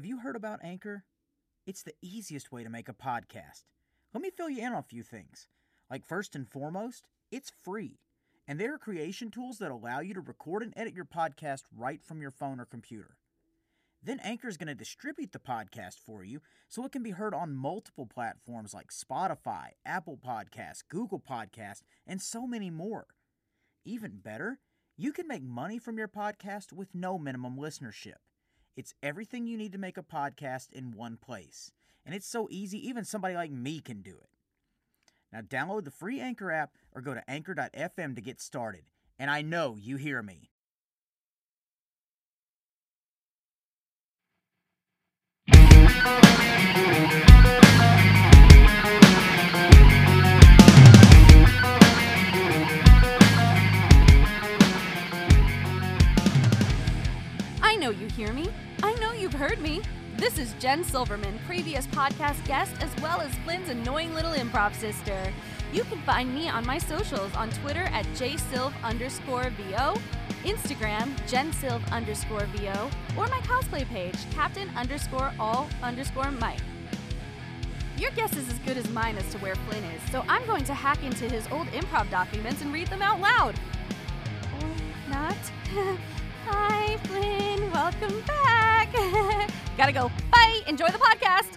Have you heard about Anchor? It's the easiest way to make a podcast. Let me fill you in on a few things. Like, first and foremost, it's free. And there are creation tools that allow you to record and edit your podcast right from your phone or computer. Then Anchor is going to distribute the podcast for you so it can be heard on multiple platforms like Spotify, Apple Podcasts, Google Podcasts, and so many more. Even better, you can make money from your podcast with no minimum listenership. It's everything you need to make a podcast in one place. And it's so easy, even somebody like me can do it. Now, download the free Anchor app or go to anchor.fm to get started. And I know you hear me. Know you hear me. I know you've heard me. This is Jen Silverman, previous podcast guest, as well as Flynn's annoying little improv sister. You can find me on my socials on Twitter at jsilv underscore VO, Instagram, jensilv underscore VO, or my cosplay page, captain underscore all underscore Mike. Your guess is as good as mine as to where Flynn is, so I'm going to hack into his old improv documents and read them out loud. Or not. Hi, Flynn. Welcome back. Gotta go. Bye. Enjoy the podcast.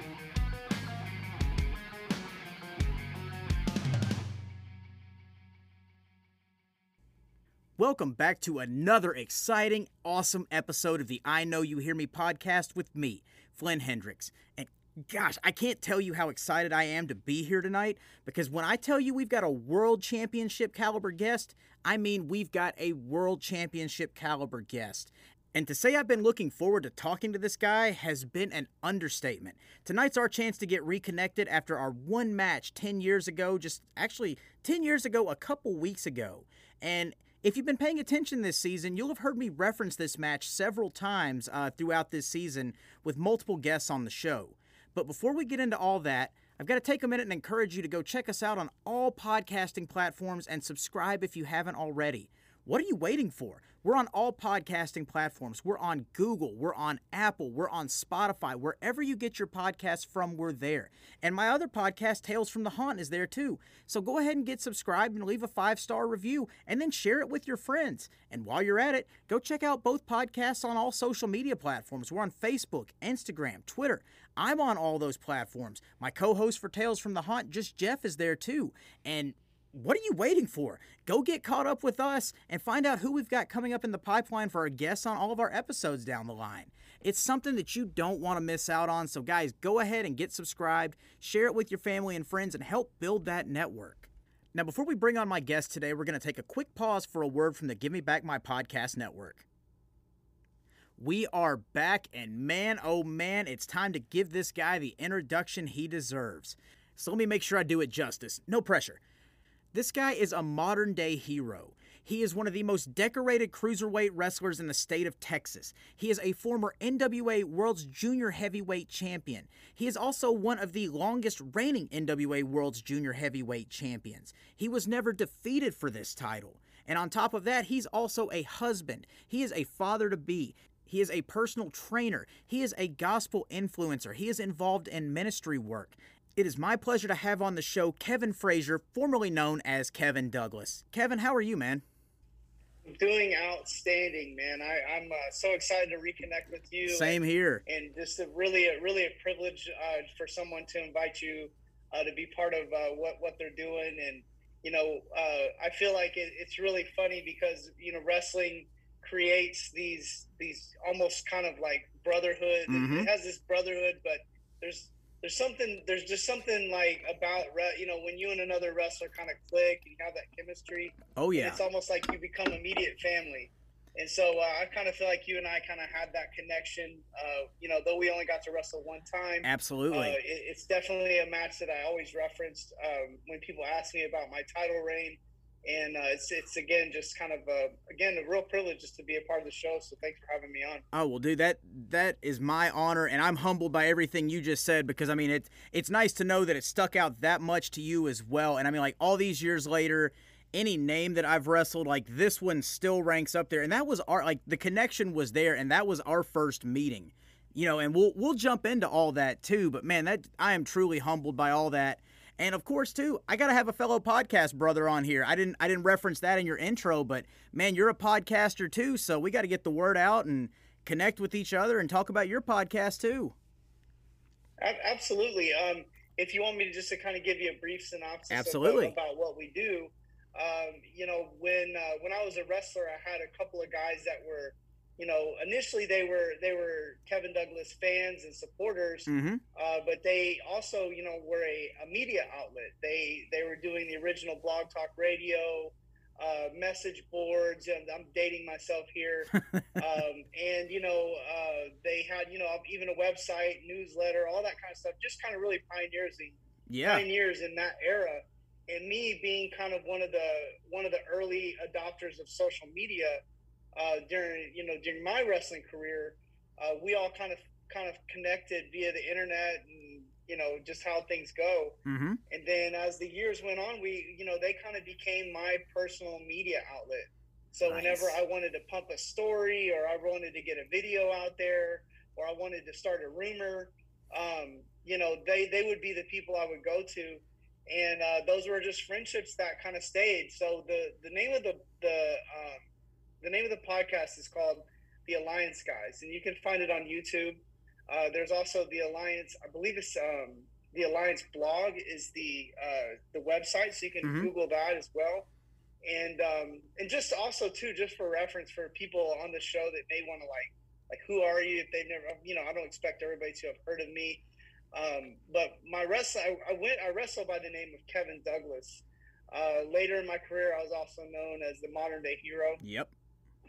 Welcome back to another exciting, awesome episode of the I Know You Hear Me podcast with me, Flynn Hendrix. And gosh, I can't tell you how excited I am to be here tonight because when I tell you we've got a world championship caliber guest, I mean we've got a world championship caliber guest. And to say I've been looking forward to talking to this guy has been an understatement. Tonight's our chance to get reconnected after our one match 10 years ago, just actually 10 years ago, a couple weeks ago. And if you've been paying attention this season, you'll have heard me reference this match several times uh, throughout this season with multiple guests on the show. But before we get into all that, I've got to take a minute and encourage you to go check us out on all podcasting platforms and subscribe if you haven't already. What are you waiting for? We're on all podcasting platforms. We're on Google, we're on Apple, we're on Spotify. Wherever you get your podcasts from, we're there. And my other podcast, Tales from the Haunt, is there too. So go ahead and get subscribed and leave a five star review and then share it with your friends. And while you're at it, go check out both podcasts on all social media platforms. We're on Facebook, Instagram, Twitter. I'm on all those platforms. My co host for Tales from the Haunt, just Jeff, is there too. And what are you waiting for? Go get caught up with us and find out who we've got coming up in the pipeline for our guests on all of our episodes down the line. It's something that you don't want to miss out on. So, guys, go ahead and get subscribed, share it with your family and friends, and help build that network. Now, before we bring on my guest today, we're going to take a quick pause for a word from the Give Me Back My Podcast Network. We are back, and man, oh man, it's time to give this guy the introduction he deserves. So, let me make sure I do it justice. No pressure. This guy is a modern day hero. He is one of the most decorated cruiserweight wrestlers in the state of Texas. He is a former NWA World's Junior Heavyweight Champion. He is also one of the longest reigning NWA World's Junior Heavyweight Champions. He was never defeated for this title. And on top of that, he's also a husband. He is a father to be. He is a personal trainer. He is a gospel influencer. He is involved in ministry work. It is my pleasure to have on the show Kevin Frazier, formerly known as Kevin Douglas. Kevin, how are you, man? I'm doing outstanding, man. I, I'm uh, so excited to reconnect with you. Same here. And just a really, a, really a privilege uh, for someone to invite you uh, to be part of uh, what what they're doing. And you know, uh, I feel like it, it's really funny because you know wrestling creates these these almost kind of like brotherhood. Mhm. It has this brotherhood, but there's there's something there's just something like about you know when you and another wrestler kind of click and you have that chemistry Oh, yeah. it's almost like you become immediate family. And so uh, I kind of feel like you and I kind of had that connection. Uh, you know, though we only got to wrestle one time, uh, Absolutely. it, it's definitely a match that I always referenced um, when people ask me about my title reign. And uh, it's it's again just kind of a, again a real privilege just to be a part of the show. So thanks for having me on. Oh well, dude, that that is my honor, and I'm humbled by everything you just said because I mean it's it's nice to know that it stuck out that much to you as well. And I mean, like all these years later, any name that I've wrestled, like this one still ranks up there. And that was our like the connection was there, and that was our first meeting. you know, and we'll we'll jump into all that too. But man, that I am truly humbled by all that. And of course, too, I gotta have a fellow podcast brother on here. I didn't I didn't reference that in your intro, but man, you're a podcaster too, so we got to get the word out and connect with each other and talk about your podcast too. Absolutely. Um, if you want me to just to kind of give you a brief synopsis Absolutely. About what we do, um, you know, when uh, when I was a wrestler, I had a couple of guys that were you know, initially they were they were Kevin Douglas fans and supporters, mm-hmm. uh, but they also, you know, were a, a, media outlet. They they were doing the original Blog Talk Radio, uh, message boards, and I'm dating myself here. um, and you know, uh, they had you know even a website, newsletter, all that kind of stuff. Just kind of really pioneers, yeah. pioneers in that era. And me being kind of one of the one of the early adopters of social media uh, during you know during my wrestling career, uh, we all kind of kind of connected via the internet and you know just how things go. Mm-hmm. And then as the years went on, we you know they kind of became my personal media outlet. So nice. whenever I wanted to pump a story or I wanted to get a video out there or I wanted to start a rumor, um, you know they they would be the people I would go to and uh, those were just friendships that kind of stayed. So the the name of the the um, the name of the podcast is called The Alliance Guys, and you can find it on YouTube. Uh, there's also the Alliance, I believe it's um, the Alliance blog is the uh, the website, so you can mm-hmm. Google that as well. And um, and just also too, just for reference for people on the show that may want to like like who are you if they've never you know I don't expect everybody to have heard of me. Um, but my wrestle, I, I, went, I wrestled by the name of Kevin Douglas. Uh, later in my career, I was also known as the modern day hero. Yep.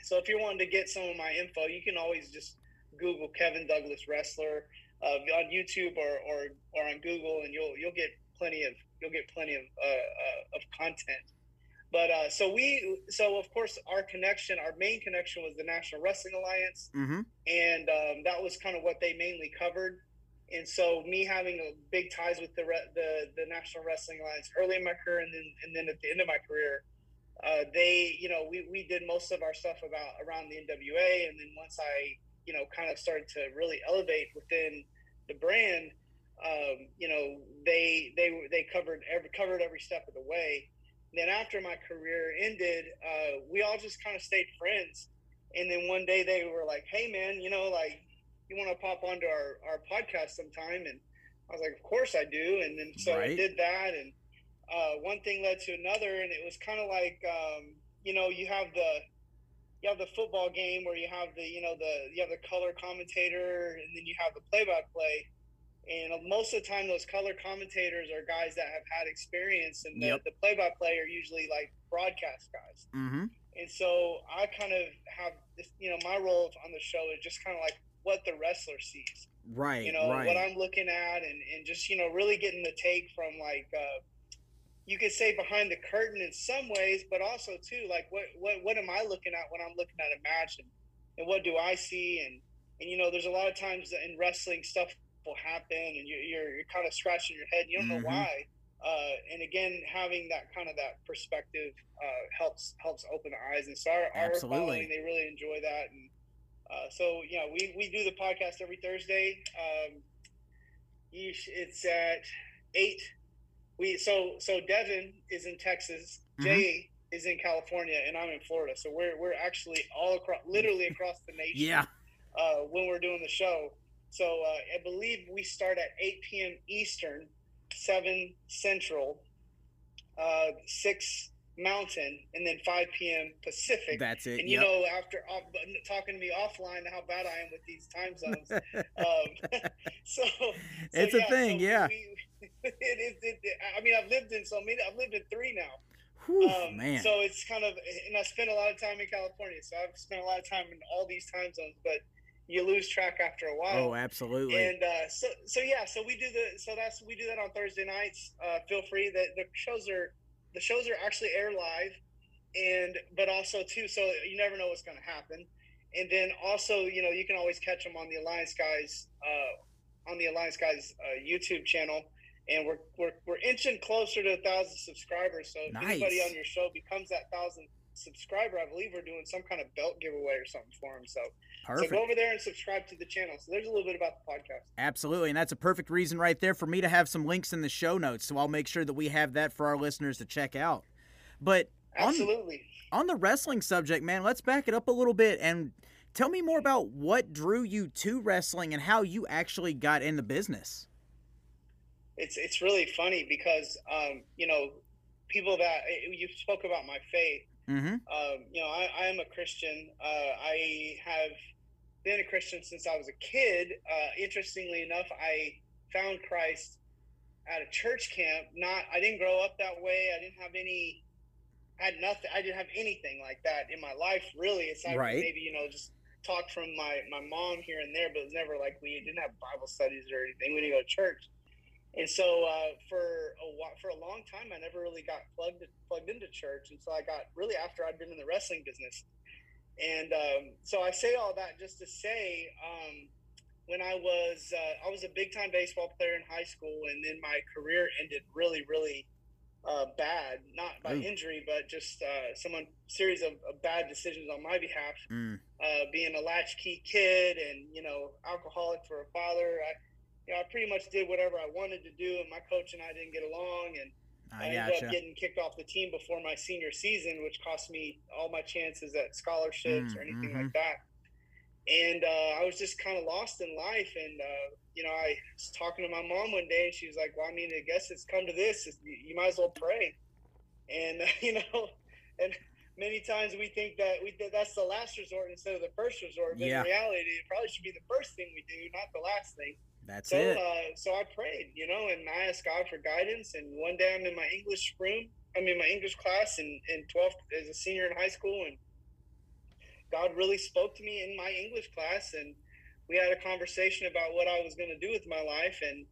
So if you're wanting to get some of my info, you can always just Google Kevin Douglas wrestler uh, on YouTube or, or, or on Google, and you'll you'll get plenty of you'll get plenty of uh, uh, of content. But uh, so we so of course our connection, our main connection was the National Wrestling Alliance, mm-hmm. and um, that was kind of what they mainly covered. And so me having a big ties with the the the National Wrestling Alliance early in my career, and then and then at the end of my career uh, they, you know, we, we did most of our stuff about around the NWA. And then once I, you know, kind of started to really elevate within the brand, um, you know, they, they, they covered every, covered every step of the way. And then after my career ended, uh, we all just kind of stayed friends. And then one day they were like, Hey man, you know, like you want to pop onto our, our podcast sometime. And I was like, of course I do. And then so right. I did that. And, uh, one thing led to another, and it was kind of like um, you know you have the you have the football game where you have the you know the you have the color commentator, and then you have the play-by-play. And most of the time, those color commentators are guys that have had experience, and the, yep. the play-by-play are usually like broadcast guys. Mm-hmm. And so I kind of have this, you know, my role on the show is just kind of like what the wrestler sees. Right. You know, right. what I'm looking at and, and just, you know, really getting the take from like, uh, you could say behind the curtain in some ways, but also too like what what what am I looking at when I'm looking at a match and, and what do I see? And and you know there's a lot of times in wrestling stuff will happen and you're you're, you're kind of scratching your head. You don't mm-hmm. know why. Uh, and again having that kind of that perspective uh, helps helps open the eyes. And so our, our following they really enjoy that. And uh, so yeah we we do the podcast every Thursday. Um, it's at eight we so so Devin is in Texas, mm-hmm. Jay is in California, and I'm in Florida. So we're we're actually all across, literally across the nation. Yeah. Uh, when we're doing the show, so uh, I believe we start at 8 p.m. Eastern, 7 Central, uh, 6 Mountain, and then 5 p.m. Pacific. That's it. And you yep. know, after uh, talking to me offline, how bad I am with these time zones. um, so, so, it's yeah, a thing, so yeah. We, it, it, it, I mean, I've lived in so many. I've lived in three now. Whew, um, man. So it's kind of, and I spent a lot of time in California. So I've spent a lot of time in all these time zones, but you lose track after a while. Oh, absolutely. And uh, so, so yeah, so we do the, so that's we do that on Thursday nights. Uh, feel free that the shows are, the shows are actually air live, and but also too, so you never know what's going to happen. And then also, you know, you can always catch them on the Alliance Guys, uh, on the Alliance Guys uh, YouTube channel and we're, we're, we're inching closer to a thousand subscribers. So if nice. anybody on your show becomes that thousand subscriber, I believe we're doing some kind of belt giveaway or something for them. So Perfect. So go over there and subscribe to the channel. So there's a little bit about the podcast. Absolutely. And that's a perfect reason right there for me to have some links in the show notes. So I'll make sure that we have that for our listeners to check out. But on, Absolutely. on the wrestling subject, man, let's back it up a little bit and tell me more about what drew you to wrestling and how you actually got in the business. It's it's really funny because um, you know people that you spoke about my faith. Mm-hmm. Um, you know, I, I am a Christian. Uh, I have been a Christian since I was a kid. Uh, interestingly enough, I found Christ at a church camp. Not, I didn't grow up that way. I didn't have any, had nothing. I didn't have anything like that in my life, really. Aside Right. from maybe you know just talk from my my mom here and there, but it was never like we didn't have Bible studies or anything. We didn't go to church. And so uh, for a while, for a long time, I never really got plugged plugged into church, and so I got really after I'd been in the wrestling business. And um, so I say all that just to say, um, when I was uh, I was a big time baseball player in high school, and then my career ended really, really uh, bad, not by Ooh. injury, but just uh, someone series of, of bad decisions on my behalf. Mm. Uh, being a latchkey kid, and you know, alcoholic for a father, I you know I pretty much did whatever I wanted to do, and my coach and I didn't get along, and I, I ended gotcha. up getting kicked off the team before my senior season, which cost me all my chances at scholarships Mm, or anything mhm. like that. And uh, I was just kind of lost in life. And, uh, you know, I was talking to my mom one day, and she was like, Well, I mean, I guess it's come to this. You might as well pray. And, uh, you know, and many times we think that we that that's the last resort instead of the first resort. But Yeah. in reality, it probably should be the first thing we do, not the last thing. That's So, it. uh, so I prayed, you know, and I asked God for guidance. And one day I'm in my English room, I'm in my English class in, in 12th as a senior in high school. And God really spoke to me in my English class. And we had a conversation about what I was going to do with my life. And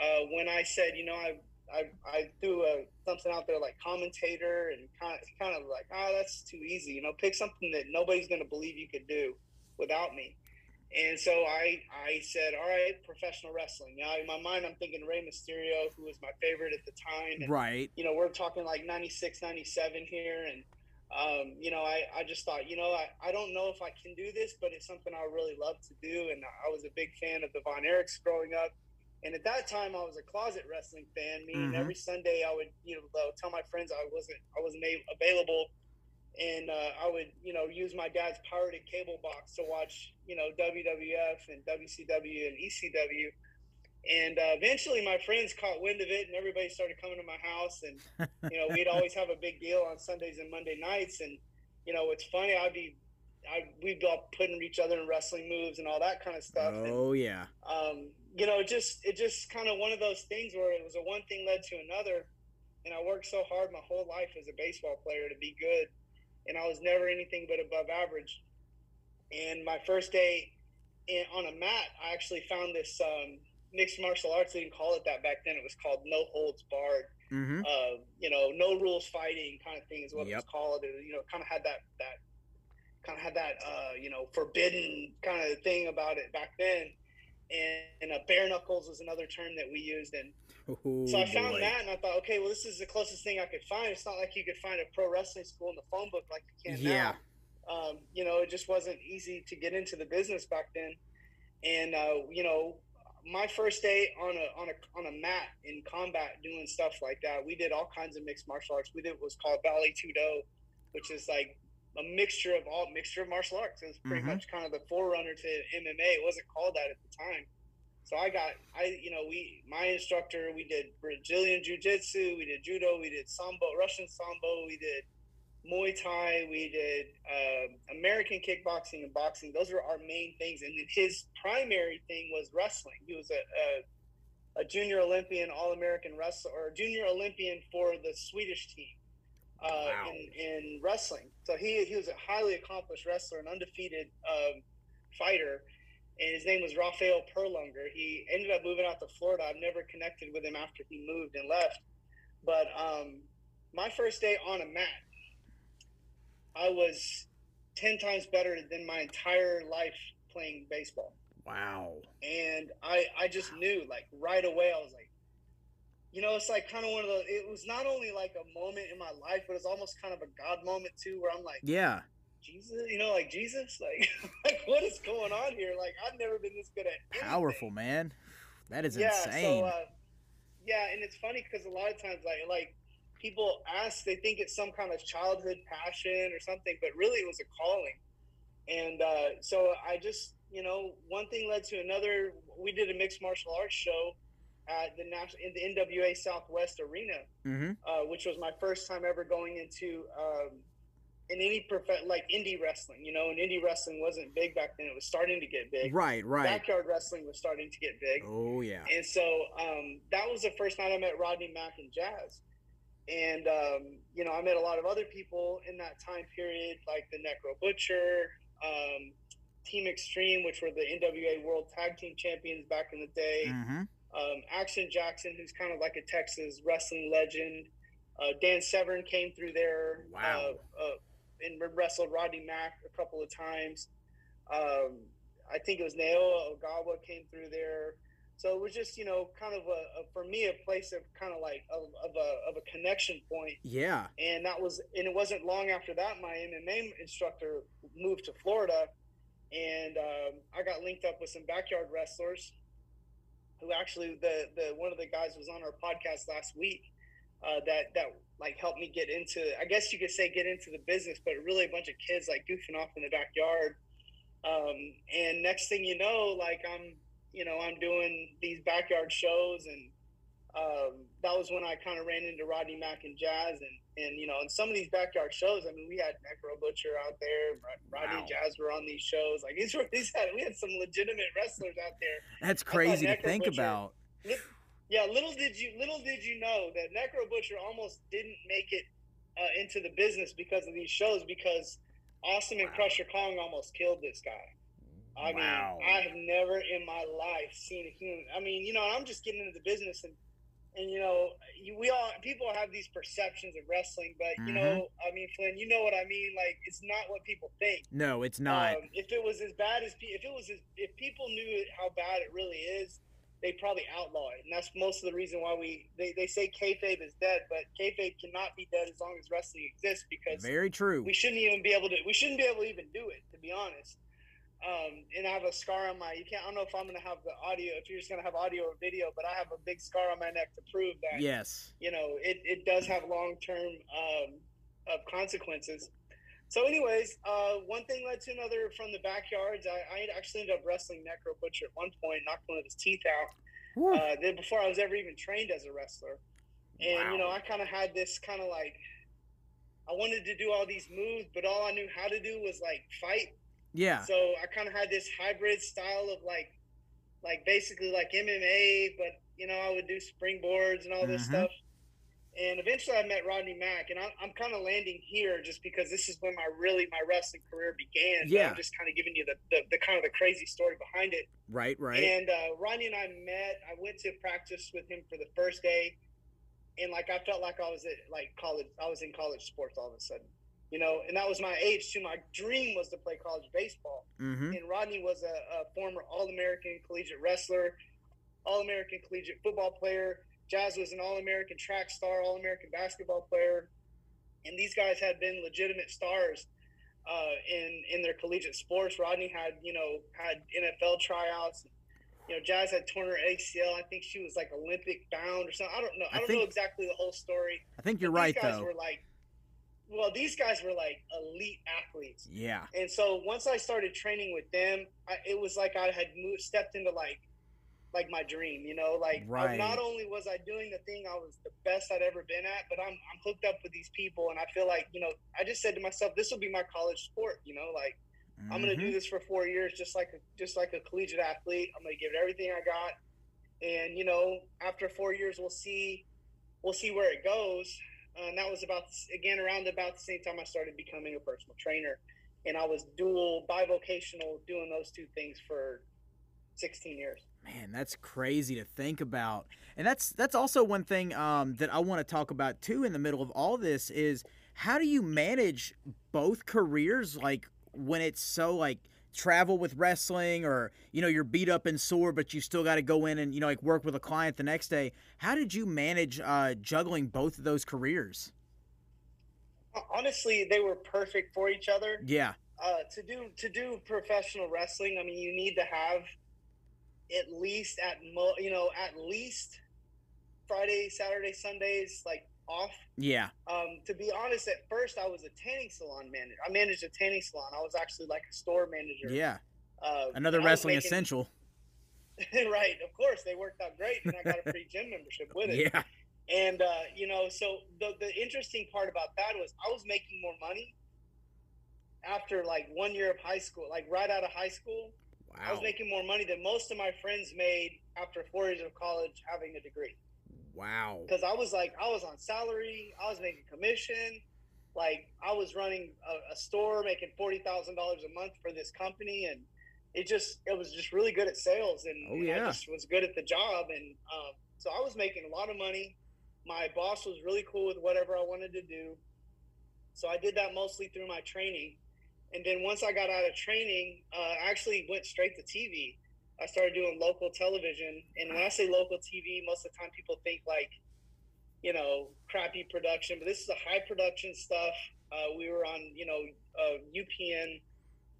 uh, when I said, you know, I, I, I threw a, something out there like commentator and kind of, kind of like, oh, that's too easy. You know, pick something that nobody's going to believe you could do without me. And so I, I said, all right, professional wrestling. Now in my mind, I'm thinking Rey Mysterio, who was my favorite at the time. And, right. you know, we're talking like 96, 97 here. And, um, you know, I, I just thought, you know, I, I don't know if I can do this, but it's something I really love to do. And I was a big fan of the Von Erichs growing up. And at that time, I was a closet wrestling fan. Meaning Mhm. every Sunday, I would, you know, tell my friends I wasn't, I wasn't available, and uh, I would, you know, use my dad's pirated cable box to watch, you know, WWF and WCW and ECW. And uh, eventually, my friends caught wind of it, and everybody started coming to my house. And you know, we'd always have a big deal on Sundays and Monday nights. And you know, it's funny. I'd be, I we'd be all putting each other in wrestling moves and all that kind of stuff. And, Oh yeah. um, you know, it just it just kind of one of those things where it was a one thing led to another, and I worked so hard my whole life as a baseball player to be good, and I was never anything but above average. And my first day in, on a mat, I actually found this um, mixed martial arts. They didn't call it that back then. It was called no holds barred. Mm-hmm. Uh, you know, no rules fighting kind of thing is what it was called. It, you know, kind of had that that kind of had that uh, you know forbidden kind of thing about it back then. And, and uh, bare knuckles was another term that we used, and Oh, so I found boy. that, and I thought, okay, well, this is the closest thing I could find. It's not like you could find a pro wrestling school in the phone book like you can Yeah. now. Um, you know, it just wasn't easy to get into the business back then. And uh, you know, my first day on a on a on a mat in combat doing stuff like that, we did all kinds of mixed martial arts. We did what was called Vale Tudo, which is like a mixture of all mixture of martial arts. It was pretty Mhm. much kind of the forerunner to MMA. It wasn't called that at the time. So I got, I, you know, we, my instructor, we did Brazilian Jiu Jitsu, we did Judo, we did Sambo, Russian Sambo, we did Muay Thai, we did um American kickboxing and boxing. Those were our main things. And then his primary thing was wrestling. He was a, a, a junior Olympian, All American wrestler, or junior Olympian for the Swedish team uh, Wow. in, in wrestling. So he, he was a highly accomplished wrestler, an undefeated um, fighter and his name was Rafael Perlunger. He ended up moving out to Florida. I've never connected with him after he moved and left. But um, my first day on a mat, I was 10 times better than my entire life playing baseball. Wow. And I, I just knew, like, right away, I was like, you know, it's like kind of one of those, it was not only like a moment in my life, but it's almost kind of a God moment too, where I'm like, Yeah. Jesus, you know, like Jesus, like, like what is going on here? Like, I've never been this good at anything. Powerful, man. That is yeah, insane. So, uh, yeah, and it's funny because a lot of times, like, like people ask, they think it's some kind of childhood passion or something, but really it was a calling. And uh, so I just, you know, one thing led to another. We did a mixed martial arts show at the national in the NWA Southwest Arena, mm-hmm. uh, which was my first time ever going into um, in any prof- like indie wrestling. You know, and indie wrestling wasn't big back then; it was starting to get big. Right, right. Backyard wrestling was starting to get big. Oh yeah. And so um, that was the first night I met Rodney Mack and Jazz. And um, you know, I met a lot of other people in that time period, like the Necro Butcher, um, Team Extreme, which were the NWA World Tag Team Champions back in the day. Mm-hmm. Um, Action Jackson, who's kind of like a Texas wrestling legend. Uh, Dan Severn came through there. Wow. Uh, uh, and wrestled Rodney Mack a couple of times. Um, I think it was Naoya Ogawa came through there. So it was just, you know, kind of a, a for me a place of kind of like of, of, a of a connection point. Yeah. And that was, and it wasn't long after that my MMA instructor moved to Florida, and um, I got linked up with some backyard wrestlers. Who actually the the one of the guys was on our podcast last week. Uh, that that like helped me get into I guess you could say get into the business, but really a bunch of kids like goofing off in the backyard. Um, and next thing you know, like I'm you know I'm doing these backyard shows, and um, that was when I kind of ran into Rodney Mack and Jazz, and and you know in some of these backyard shows, I mean we had Necro Butcher out there, Rodney Wow. and Jazz were on these shows. Like these were these had we had some legitimate wrestlers out there. That's crazy to think Butcher- about. Yeah, little did you little did you know that Necro Butcher almost didn't make it uh, into the business because of these shows because Awesome and Wow. Crusher Kong almost killed this guy. I Wow. mean, I have never in my life seen a human. I mean, you know, I'm just getting into the business and and you know, you, we all people have these perceptions of wrestling, but you Mhm. know, I mean, Flynn, you know what I mean? Like, it's not what people think. No, it's not. Um, if it was as bad as if it was as, if people knew how bad it really is, they probably outlaw it, and that's most of the reason why we they, they say kayfabe is dead, but kayfabe cannot be dead as long as wrestling exists because Very true. we shouldn't even be able to we shouldn't be able to even do it to be honest. Um, and I have a scar on my you can't I don't know if I'm gonna have the audio if you're just gonna have audio or video, but I have a big scar on my neck to prove that Yes. you know, it, it does have long term um, of consequences. So, anyways, uh, one thing led to another from the backyards. I, I actually ended up wrestling Necro Butcher at one point, knocked one of his teeth out. Uh, then before I was ever even trained as a wrestler, and you know, I kind of had this kind of like I wanted to do all these moves, but all I knew how to do was like fight. yeah. So I kind of had this hybrid style of like, like basically like MMA, but you know I would do springboards and all this Mhm. stuff. And eventually I met Rodney Mack, and I'm, I'm kind of landing here just because this is when my really my wrestling career began. Yeah. I'm just kind of giving you the, the, the kind of the crazy story behind it. Right. Right. And uh, Rodney and I met. I went to practice with him for the first day, and like I felt like I was at like college. I was in college sports all of a sudden, you know. And that was my age too. My dream was to play college baseball. mm-hmm. And Rodney was a, a former All American collegiate wrestler, All American collegiate football player. Jazz was an All American track star, All American basketball player, and these guys had been legitimate stars uh, in in their collegiate sports. Rodney had you know had NFL tryouts. You know, Jazz had torn her ACL. I think she was like Olympic bound or something. I don't know. I, I don't think- know exactly the whole story. I think you're But right these guys though. Were like, well, these guys were like elite athletes. Yeah. And so once I started training with them, I, it was like I had moved, stepped into like, like my dream, you know, like Right. not only was I doing the thing I was the best I'd ever been at, but I'm, I'm hooked up with these people. And I feel like, you know, I just said to myself, this will be my college sport, you know, like I'm going to do this for four years, just like, a, just like a collegiate athlete. I'm going to give it everything I got. And, you know, after four years, we'll see, we'll see where it goes. Uh, and that was about, again, around about the same time I started becoming a personal trainer and I was dual bivocational doing those two things for 16 years. Man, that's crazy to think about. And that's that's also one thing um, that I want to talk about too in the middle of all this is how do you manage both careers like when it's so like travel with wrestling or you know you're beat up and sore but you still got to go in and you know like work with a client the next day how did you manage uh, juggling both of those careers Honestly, they were perfect for each other. yeah uh, to do to do professional wrestling, I mean, you need to have at least at mo, you know, at least Friday, Saturday, Sundays, like off. Yeah. Um, to be honest, at first I was a tanning salon manager. I managed a tanning salon. I was actually like a store manager. Yeah. Uh, Another and I was wrestling making- essential. right, of course, they worked out great, and I got a free gym membership with it. Yeah. And uh, you know, so the the interesting part about that was I was making more money after like one year of high school, like right out of high school. I was making more money than most of my friends made after four years of college having a degree. Wow. Because I was like, I was on salary, I was making commission, like I was running a, a store making forty thousand dollars a month for this company, and it just it was just really good at sales, and, Oh, and yeah. I just was good at the job, and um, so I was making a lot of money. My boss was really cool with whatever I wanted to do, so I did that mostly through my training. And then once I got out of training, uh, I actually went straight to TV. I started doing local television, and when I say local TV, most of the time people think like, you know, crappy production, but this is a high production stuff. Uh, we were on, you know, uh, UPN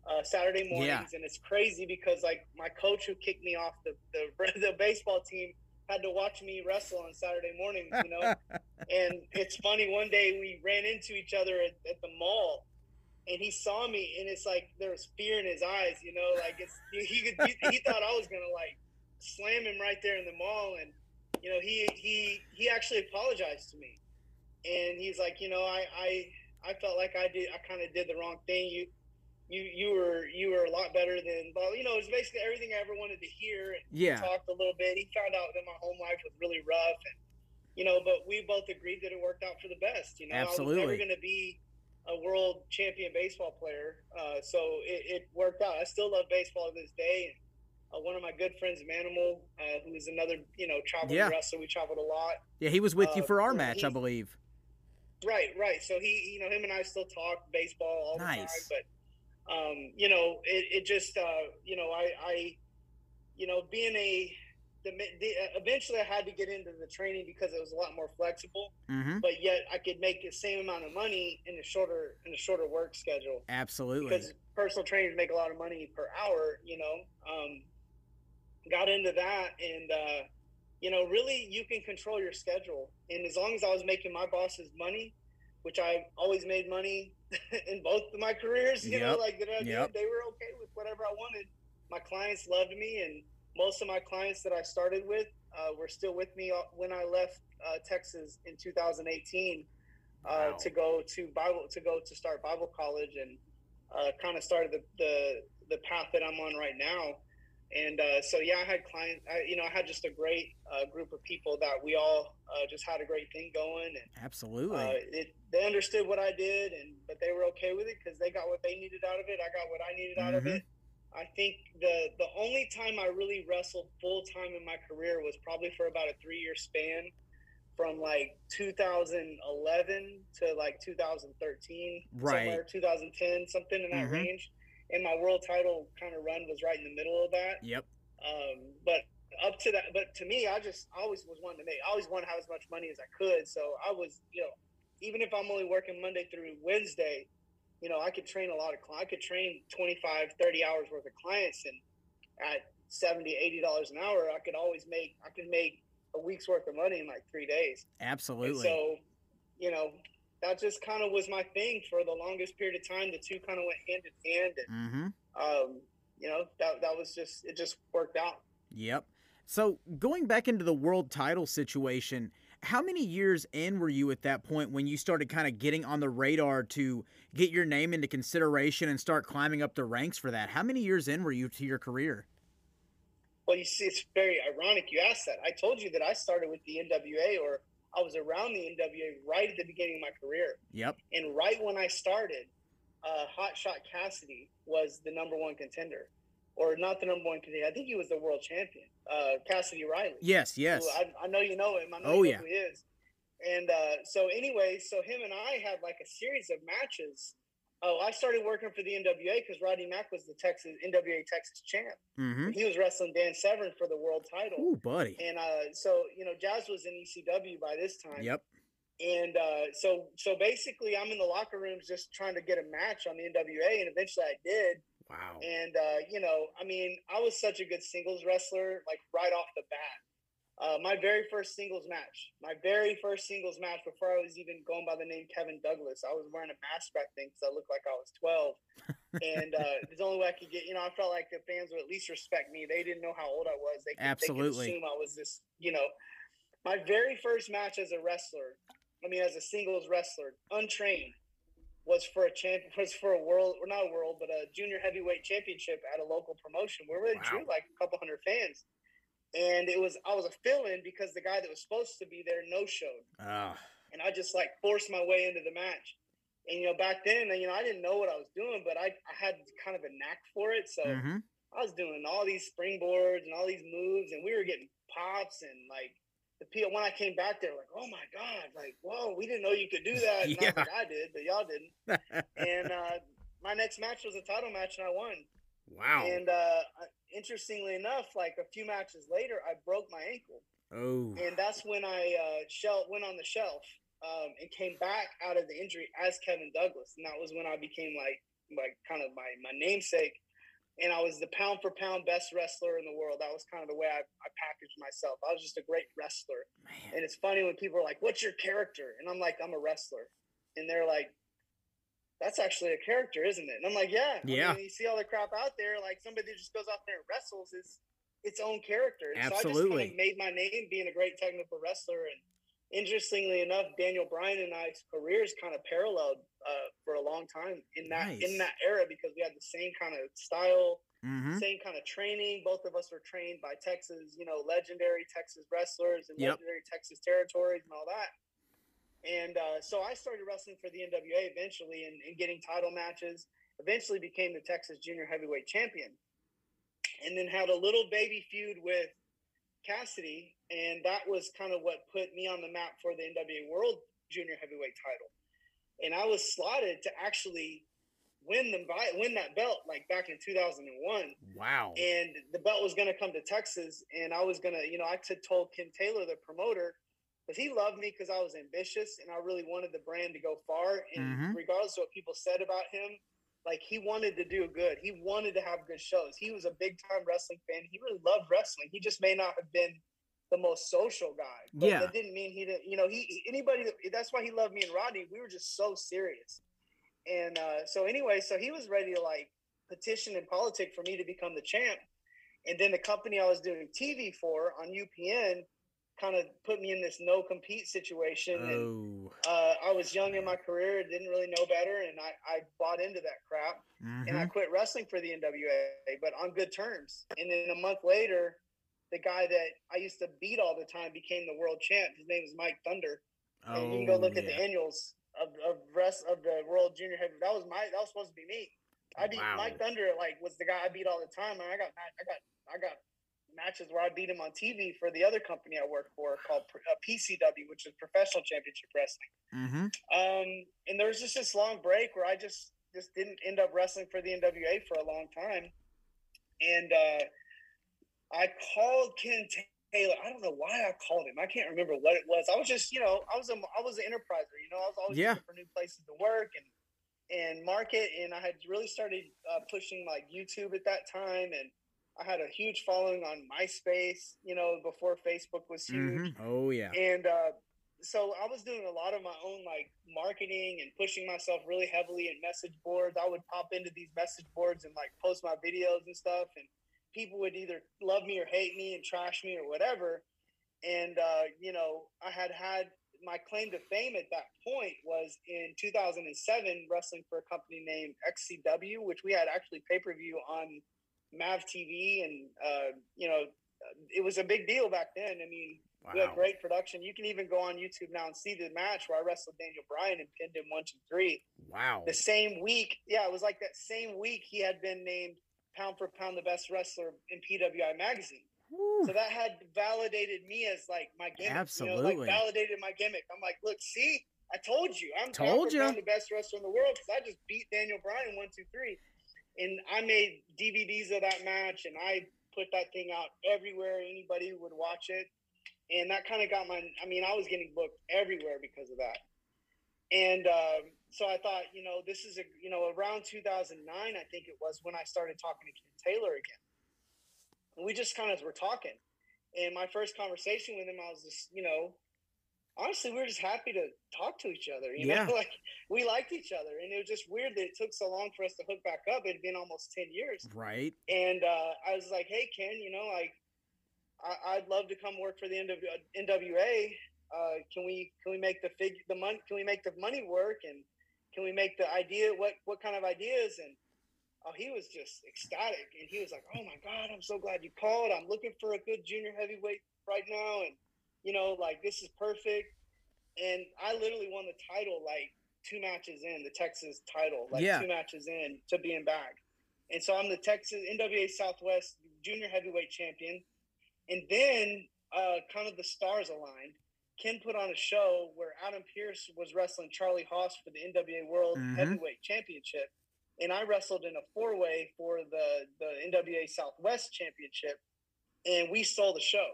uh, Saturday mornings, Yeah. and it's crazy because like my coach who kicked me off the the, the baseball team had to watch me wrestle on Saturday mornings, you know. and it's funny. One day we ran into each other at, at the mall, and he saw me, and it's like there was fear in his eyes, you know. Like it's he he, could- he, he thought I was gonna like slam him right there in the mall, and you know he he he actually apologized to me, and he's like, you know, I I I felt like I did I kind of did the wrong thing. You. You, you were you were a lot better than well you know it's basically everything I ever wanted to hear and Yeah. talked a little bit. He found out that my home life was really rough, and you know, but we both agreed that it worked out for the best. You know, I was Absolutely. never going to be a world champion baseball player, uh, so it, it worked out. I still love baseball to this day. Uh, one of my good friends, Manimal, uh, who is another you know traveling Yeah. wrestler, we traveled a lot. Yeah, he was with you Uh, for our match, I believe. Right, right. So he, you know, him and I still talk baseball all the Nice. time. But, um, you know, it, it just, uh, you know, I, I, you know, being a, the, the, eventually I had to get into the training because it was a lot more flexible, Mm-hmm. but yet I could make the same amount of money in a shorter, in a shorter work schedule Absolutely. because personal trainers make a lot of money per hour, you know. Um, got into that, and uh, you know, really, you can control your schedule. And as long as I was making my boss's money, which I always made money in both of my careers, you know, like that I did, Yep. they were okay with whatever I wanted. My clients loved me, and most of my clients that I started with uh, were still with me uh, when I left uh, Texas in 2018 uh, Wow. to go to Bible to go to start Bible college and uh, kind of started the, the the path that I'm on right now. And uh, so yeah, I had clients. I, you know, I had just a great uh, group of people that we all uh, just had a great thing going, and Absolutely. uh, it, they understood what I did, and but they were okay with it because they got what they needed out of it. I got what I needed out of Mhm. it. I think the the only time I really wrestled full time in my career was probably for about a three year span, from like 2011 to like 2013, Right. somewhere 2010, something in that Mhm. range. And my world title kind of run was right in the middle of that. yep. Um, but up to that, but to me, I just always was wanting to make. I always wanted to have as much money as I could. So I was, you know, even if I'm only working Monday through Wednesday, you know, I could train a lot of clients. I could train 25, 30 hours worth of clients, and at 70 80 dollars an hour, I could always make. I could make a week's worth of money in like three days. And Absolutely. so, you know, that just kind of was my thing for the longest period of time. The two kind of went hand in hand, and mm-hmm. um, you know, that that was just it just worked out. Yep. So going back into the world title situation, how many years in were you at that point when you started kind of getting on the radar to get your name into consideration and start climbing up the ranks for that? How many years in were you to your career? Well, you see, it's very ironic you asked that. I told you that I started with the NWA, or I was around the NWA right at the beginning of my career, Yep. and right when I started, uh, Hot Shot Cassidy was the number one contender, or not the number one contender. I think he was the world champion, uh, Cassidy Riley. Yes, yes. I, I know you know him. I know Oh, yeah. who he is. And uh, so, anyway, so him and I had like a series of matches. Oh, I started working for the NWA because Rodney Mack was the Texas NWA Texas champ. mm-hmm. He was wrestling Dan Severn for the world title. Ooh, buddy. And uh, so, you know, Jazz was in ECW by this time. Yep. And uh, so so basically, I'm in the locker rooms just trying to get a match on the NWA, and eventually I did. Wow. And uh, you know, I mean, I was such a good singles wrestler, like right off the bat. Uh, my very first singles match, my very first singles match before I was even going by the name Kevin Douglas, I was wearing a mask back then because I looked like I was 12. and uh, the only way I could get, you know, I felt like the fans would at least respect me. They didn't know how old I was. They could, Absolutely. They could assume I was this, you know. My very first match as a wrestler, I mean, as a singles wrestler, untrained, was for a champ was for a world or not a world but a junior heavyweight championship at a local promotion. Where we Wow. drew like a couple hundred fans. And it was i was a fill-in because the guy that was supposed to be there no showed Ah, and i just like forced my way into the match. And you know back then you know i didn't know what i was doing but i, I had kind of a knack for it. So mhm. I was doing all these springboards and all these moves, and we were getting pops and like the. When I came back, they were like, "Oh my god!" Like, "Whoa, we didn't know you could do that." Yeah. Not like I did, but y'all didn't. and uh, my next match was a title match, and I won. wow. And uh, interestingly enough, like a few matches later, I broke my ankle, oh. and that's when I uh, shell went on the shelf um, and came back out of the injury as Kevin Douglas, and that was when I became like like kind of my my namesake. And I was the pound for pound best wrestler in the world. That was kind of the way I, I packaged myself. I was just a great wrestler. Man. And it's funny when people are like, "What's your character?" And I'm like, "I'm a wrestler," and they're like, "That's actually a character, isn't it?" And I'm like, "Yeah, I Yeah. mean, you see all the crap out there, like somebody that just goes out there and wrestles is its own character. And So I just Absolutely. kind of made my name being a great technical wrestler. And interestingly enough, Daniel Bryan and I's careers kind of paralleled uh, for a long time in that in that era because we had the same kind of style Mhm. same kind of training. Both of us were trained by Texas, you know, legendary Texas wrestlers and Yep. legendary Texas territories and all that. And uh, so I started wrestling for the NWA eventually and, and getting title matches. Eventually became the Texas Junior Heavyweight Champion, and then had a little baby feud with Cassidy, and that was kind of what put me on the map for the NWA World Junior Heavyweight title. And I was slotted to actually win the win that belt like back in 2001 Wow. and the belt was going to come to Texas, and I was going to, you know, I told Ken Taylor, the promoter, because he loved me because I was ambitious and I really wanted the brand to go far. And Mhm. regardless of what people said about him, like he wanted to do good. He wanted to have good shows. He was a big time wrestling fan. He really loved wrestling. He just may not have been the most social guy. But Yeah. that didn't mean he didn't. You know, he anybody. That, that's why he loved me and Rodney. We were just so serious. And uh, so anyway, so he was ready to like petition and politic for me to become the champ. And then the company I was doing TV for on UPN kind of put me in this no compete situation. And Oh. uh, I was young in my career, didn't really know better, and I, I bought into that crap. And I Mhm. quit wrestling for the NWA, but on good terms. And then a month later, the guy that I used to beat all the time became the world champ. His name is Mike Thunder. Oh. and you can go look at the yeah. annuals of, of rest of the World Junior Heavy. That was my that was supposed to be me. I beat Wow. Mike Thunder like was the guy I beat all the time, and I got I got I got matches where I beat him on TV for the other company I work for called uh, PCW, which is Professional Championship Wrestling. Mhm. Um, and there was just this long break where I just just didn't end up wrestling for the NWA for a long time, and uh, I called Ken Taylor. I don't know why I called him. I can't remember what it was. I was just, you know, I was a I was an enterpriser. You know, I was always Yeah. looking for new places to work and and market. And I had really started uh, pushing like YouTube at that time, and I had a huge following on MySpace. You know, before Facebook was huge Mhm. Oh yeah. and uh, so I was doing a lot of my own like marketing and pushing myself really heavily in message boards. I would pop into these message boards and like post my videos and stuff, and people would either love me or hate me and trash me or whatever. And uh, you know, I had had my claim to fame at that point was in 2007 wrestling for a company named XCW, which we had actually pay per view on Mav TV, and uh, you know, it was a big deal back then. I mean, we had great production. You can even go on YouTube now and see the match where I wrestled Daniel Bryan and pinned him one, two, three. Wow. The same week, yeah, it was like that same week he had been named pound for pound the best wrestler in PWI magazine. Woo. So that had validated me as like my gimmick. You know, Absolutely. like validated my gimmick. I'm like, look, see, I told you, I'm Told ya. pound the best wrestler in the world because I just beat Daniel Bryan one, two, three, and I made DVDs of that match and I put that thing out everywhere. Anybody would watch it. and that kind of got my. I mean, I was getting booked everywhere because of that, and um, so I thought, you know, this is a, you know, around 2009, I think it was when I started talking to Ken Taylor again. And we just kind of were talking, and my first conversation with him, I was just, you know, honestly, we were just happy to talk to each other. You Yeah. know, like we liked each other, and it was just weird that it took so long for us to hook back up. It had been almost 10 years. Right. And uh, I was like, "Hey, Ken, you know, like I, I'd love to come work for the NW, NWA. Uh, can we can we make the fig the money? Can we make the money work? And can we make the idea? What what kind of ideas?" And oh, he was just ecstatic, and he was like, "Oh my God, I'm so glad you called. I'm looking for a good junior heavyweight right now, and you know, like this is perfect." And I literally won the title like two matches in the Texas title, like Yeah. two matches in to being back. And so I'm the Texas NWA Southwest Junior Heavyweight Champion. And then uh, kind of the stars aligned. Ken put on a show where Adam Pearce was wrestling Charlie Haas for the NWA World Mhm. Heavyweight Championship. And I wrestled in a four way for the, the NWA Southwest Championship. And we stole the show.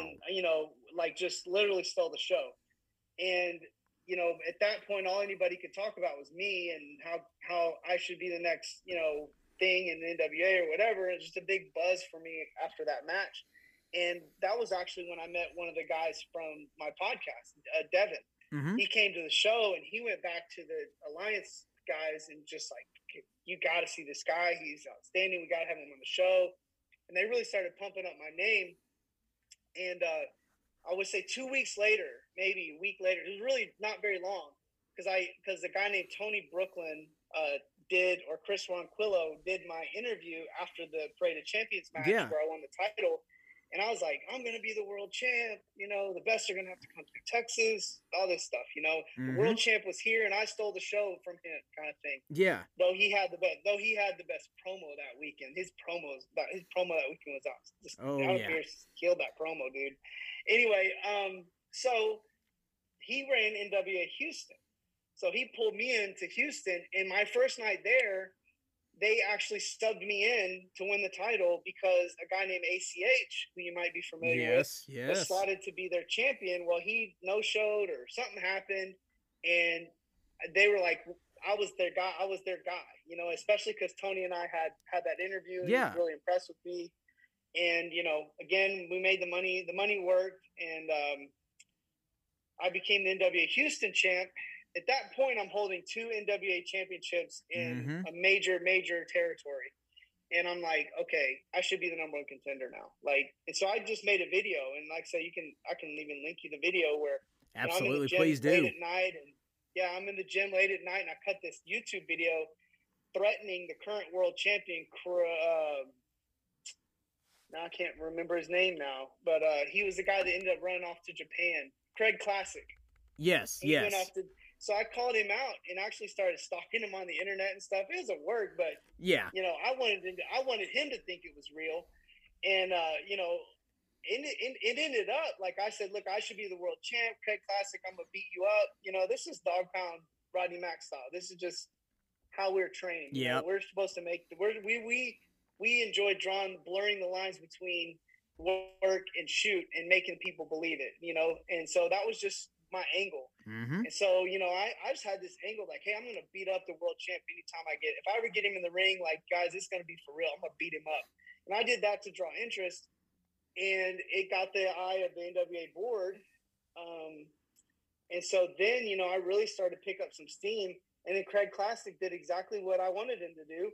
And, you know, like just literally stole the show. And you know, at that point, all anybody could talk about was me and how how I should be the next, you know, thing in the NWA or whatever. It's just a big buzz for me after that match, and that was actually when I met one of the guys from my podcast, uh, Devin. hmm He came to the show and he went back to the Alliance guys and just like, you got to see this guy. He's outstanding. We got to have him on the show, and they really started pumping up my name. And uh, I would say two weeks later, maybe a week later, it was really not very long because I because the guy named Tony Brooklyn uh, did or Chris Ronquillo did my interview after the Parade of Champions match Yeah. where I won the title, and I was like, I'm gonna be the world champ. You know, the best are gonna have to come through Texas, all this stuff. You know, Mhm. the world champ was here, and I stole the show from him, kind of thing. Yeah. Though he had the best, though he had the best promo that weekend. His promos, that his promo that weekend was out. Just, Oh, Adam yeah. Pearce killed that promo, dude. Anyway, um, so he ran NWA Houston. So he pulled me into Houston, and my first night there, they actually subbed me in to win the title because a guy named ACH, who you might be familiar with, Yes. was Yes. slotted to be their champion. Well, he no showed or something happened, and they were like, I was their guy. I was their guy, you know, especially because Tony and I had had that interview. And He Yeah. was really impressed with me, and you know, again, we made the money. The money worked, and um, I became the NWA Houston champ. At that point, I'm holding two NWA championships in Mhm. a major, major territory. And I'm like, okay, I should be the number one contender now. Like, and so I just made a video, and like I say, you can, I can even link you the video where you know, I'm in the Absolutely. gym Please late do. at night, and yeah, I'm in the gym late at night, and I cut this YouTube video threatening the current world champion. Uh, now I can't remember his name now, but uh, he was the guy that ended up running off to Japan. Craig Classic. Yes. He went Yes. off to, so I called him out and actually started stalking him on the internet and stuff. It was a work, but Yeah. you know, I wanted him to, I wanted him to think it was real, and uh, you know, it, it, it ended up like I said, look, I should be the world champ, Craig Classic. I'm gonna beat you up. You know, this is dog pound Rodney Mack style. This is just how we're trained. You know, we're supposed to make the we're, we we we enjoy drawing blurring the lines between work and shoot and making people believe it. You know, and so that was just my angle. Hmm And so, you know, I, I just had this angle like, hey, I'm going to beat up the world champ anytime I get. If I ever get him in the ring, like, guys, it's going to be for real. I'm going to beat him up. And I did that to draw interest. And it got the eye of the NWA board. Um, and so then, you know, I really started to pick up some steam. And then Craig Classic did exactly what I wanted him to do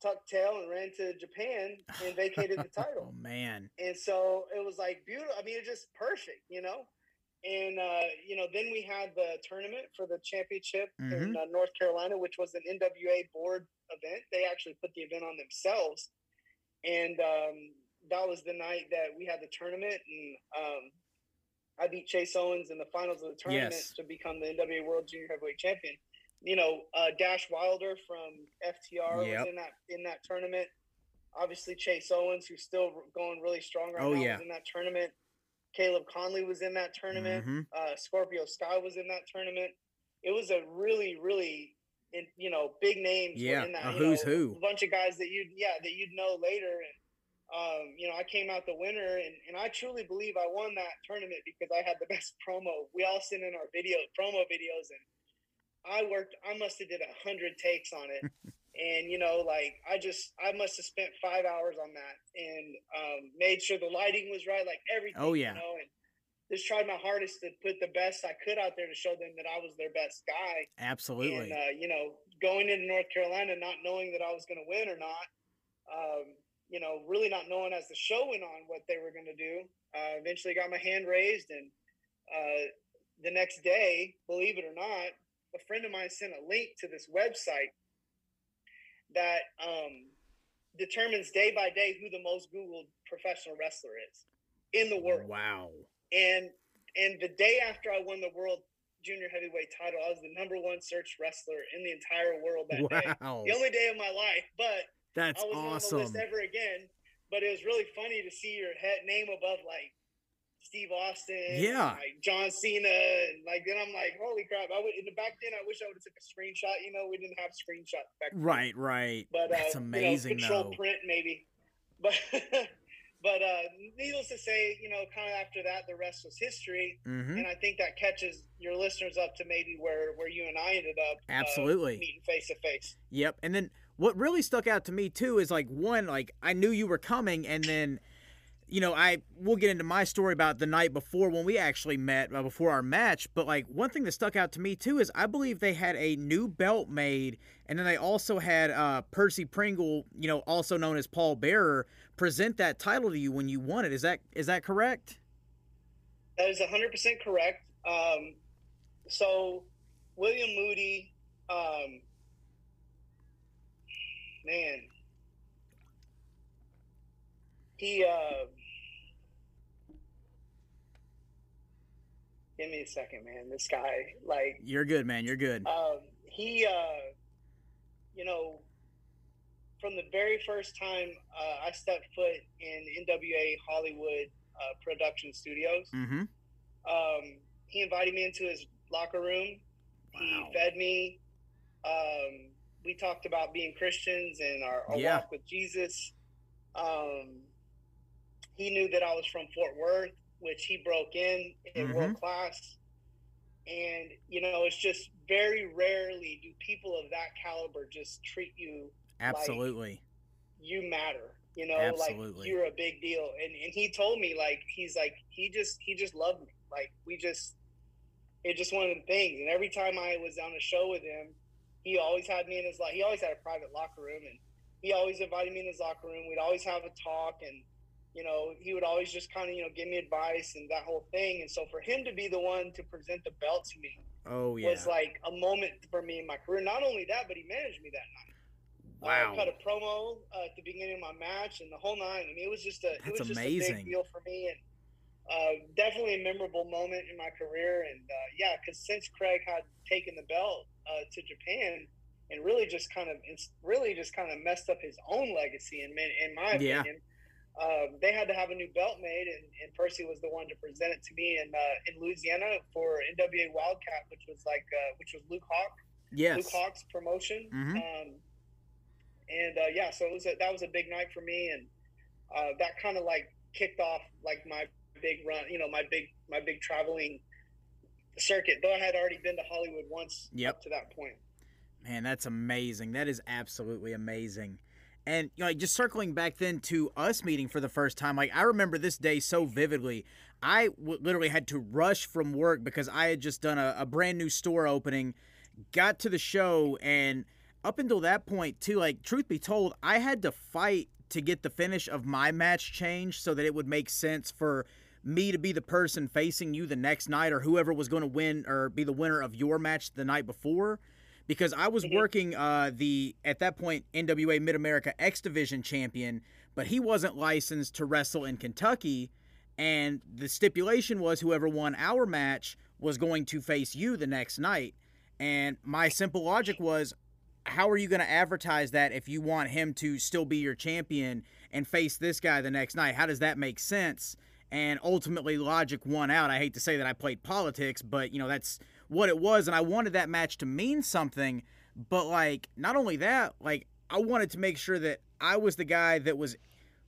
tucked tail and ran to Japan and vacated the title Oh man. and so it was like beautiful. I mean, it's just perfect, you know. And uh, you know, then we had the tournament for the championship in uh, North Carolina, which was an NWA board event. They actually put the event on themselves, and um, that was the night that we had the tournament. And um, I beat Chase Owens in the finals of the tournament Yes. to become the NWA World Junior Heavyweight Champion. You know, uh, Dash Wilder from FTR Yep. was in that in that tournament obviously Chase Owens, who's still going really strong right Oh, now, yeah. was in that tournament. Caleb Conley was in that tournament. Mhm. Uh, Scorpio Sky was in that tournament. It was a really, really, in, you know, big names. Yeah, in that, a who's know, who. A bunch of guys that you, yeah, that you'd know later. And um, you know, I came out the winner, and, and I truly believe I won that tournament because I had the best promo. We all sent in our video promo videos, and I worked. I must have did a hundred takes on it, and you know, like I just I must have spent five hours on that, and um, made sure the lighting was right, like everything. Oh yeah. You know, and just tried my hardest to put the best I could out there to show them that I was their best guy. Absolutely. And uh, you know, going into North Carolina, not knowing that I was going to win or not, um, you know, really not knowing as the show went on what they were going to do. Uh, eventually, got my hand raised, and uh, the next day, believe it or not, a friend of mine sent a link to this website that um, determines day by day who the most Googled professional wrestler is in the world. Wow. And and the day after I won the world junior heavyweight title, I was the number one searched wrestler in the entire world that day. Wow. The only day of my life, but That's I wasn't on the awesome. list ever again. But it was really funny to see your head name above like Steve Austin, Yeah. like John Cena, and like then I'm like, holy crap! I would in the back then I wish I would have took a screenshot. You know, we didn't have screenshots back then. Right, right. But That's uh, amazing you know, control though. print maybe, but but uh, needless to say, you know, kind of after that, the rest was history. hmm And I think that catches your listeners up to maybe where where you and I ended up. uh, Absolutely. meeting face to face. Yep. And then what really stuck out to me too is like one, like I knew you were coming, and then, you know, I we'll get into my story about the night before when we actually met uh, before our match. But like one thing that stuck out to me too is I believe they had a new belt made, and then they also had uh, Percy Pringle, you know, also known as Paul Bearer, present that title to you when you won it. Is that is that correct? That is 100% correct. Um, so, William Moody, um, man, he, uh, give me a second, man. This guy, like, You're good, man. You're good. um, he, uh, you know, from the very first time uh, I stepped foot in NWA Hollywood uh, production studios, Mm-hmm. um, he invited me into his locker room. Wow. He fed me. Um, we talked about being Christians and our, our Yeah. walk with Jesus. Um, he knew that I was from Fort Worth, which he broke in in Mhm. world class. And you know, it's just very rarely do people of that caliber just treat you Absolutely. you matter you know Absolutely. like you're a big deal and and he told me like he's like he just he just loved me like we just it's just one of the things and every time i was on a show with him he always had me in his like he always had a private locker room and he always invited me in his locker room we'd always have a talk and you know he would always just kind of you know give me advice and that whole thing and so for him to be the one to present the belt to me oh yeah. was like a moment for me in my career not only that but he managed me that night Wow. I cut a promo uh, at the beginning of my match and the whole nine. I mean, it was just a it That's was just a amazing. big deal for me and uh, definitely a memorable moment in my career. And uh, yeah, because since Craig had taken the belt uh, to Japan and really just kind of really just kind of messed up his own legacy in in my Yeah. Um, they had to have a new belt made, and, and Percy was the one to present it to me in uh, in Louisiana for NWA Wildcat, which was like uh, which was Luke Hawx. yes. Luke Hawk's promotion. Mhm. Um, and uh, yeah, so it was a, that was a big night for me, and uh, that kind of like kicked off like my big run. You know, my big my big traveling circuit. Though I had already been to Hollywood once Yep. up to that point. Man, that's amazing. That is absolutely amazing. And you know, just circling back then to us meeting for the first time, like I remember this day so vividly. I w- literally had to rush from work because I had just done a, a brand new store opening, got to the show, and up until that point, too, like truth be told, I had to fight to get the finish of my match changed so that it would make sense for me to be the person facing you the next night or whoever was going to win or be the winner of your match the night before because I was working uh, the at that point NWA Mid America X Division champion, but he wasn't licensed to wrestle in Kentucky, and the stipulation was whoever won our match was going to face you the next night. And my simple logic was, how are you going to advertise that if you want him to still be your champion and face this guy the next night? How does that make sense? And ultimately, logic won out. I hate to say that I played politics, but you know that's what it was, and I wanted that match to mean something. But like, not only that, like I wanted to make sure that I was the guy that was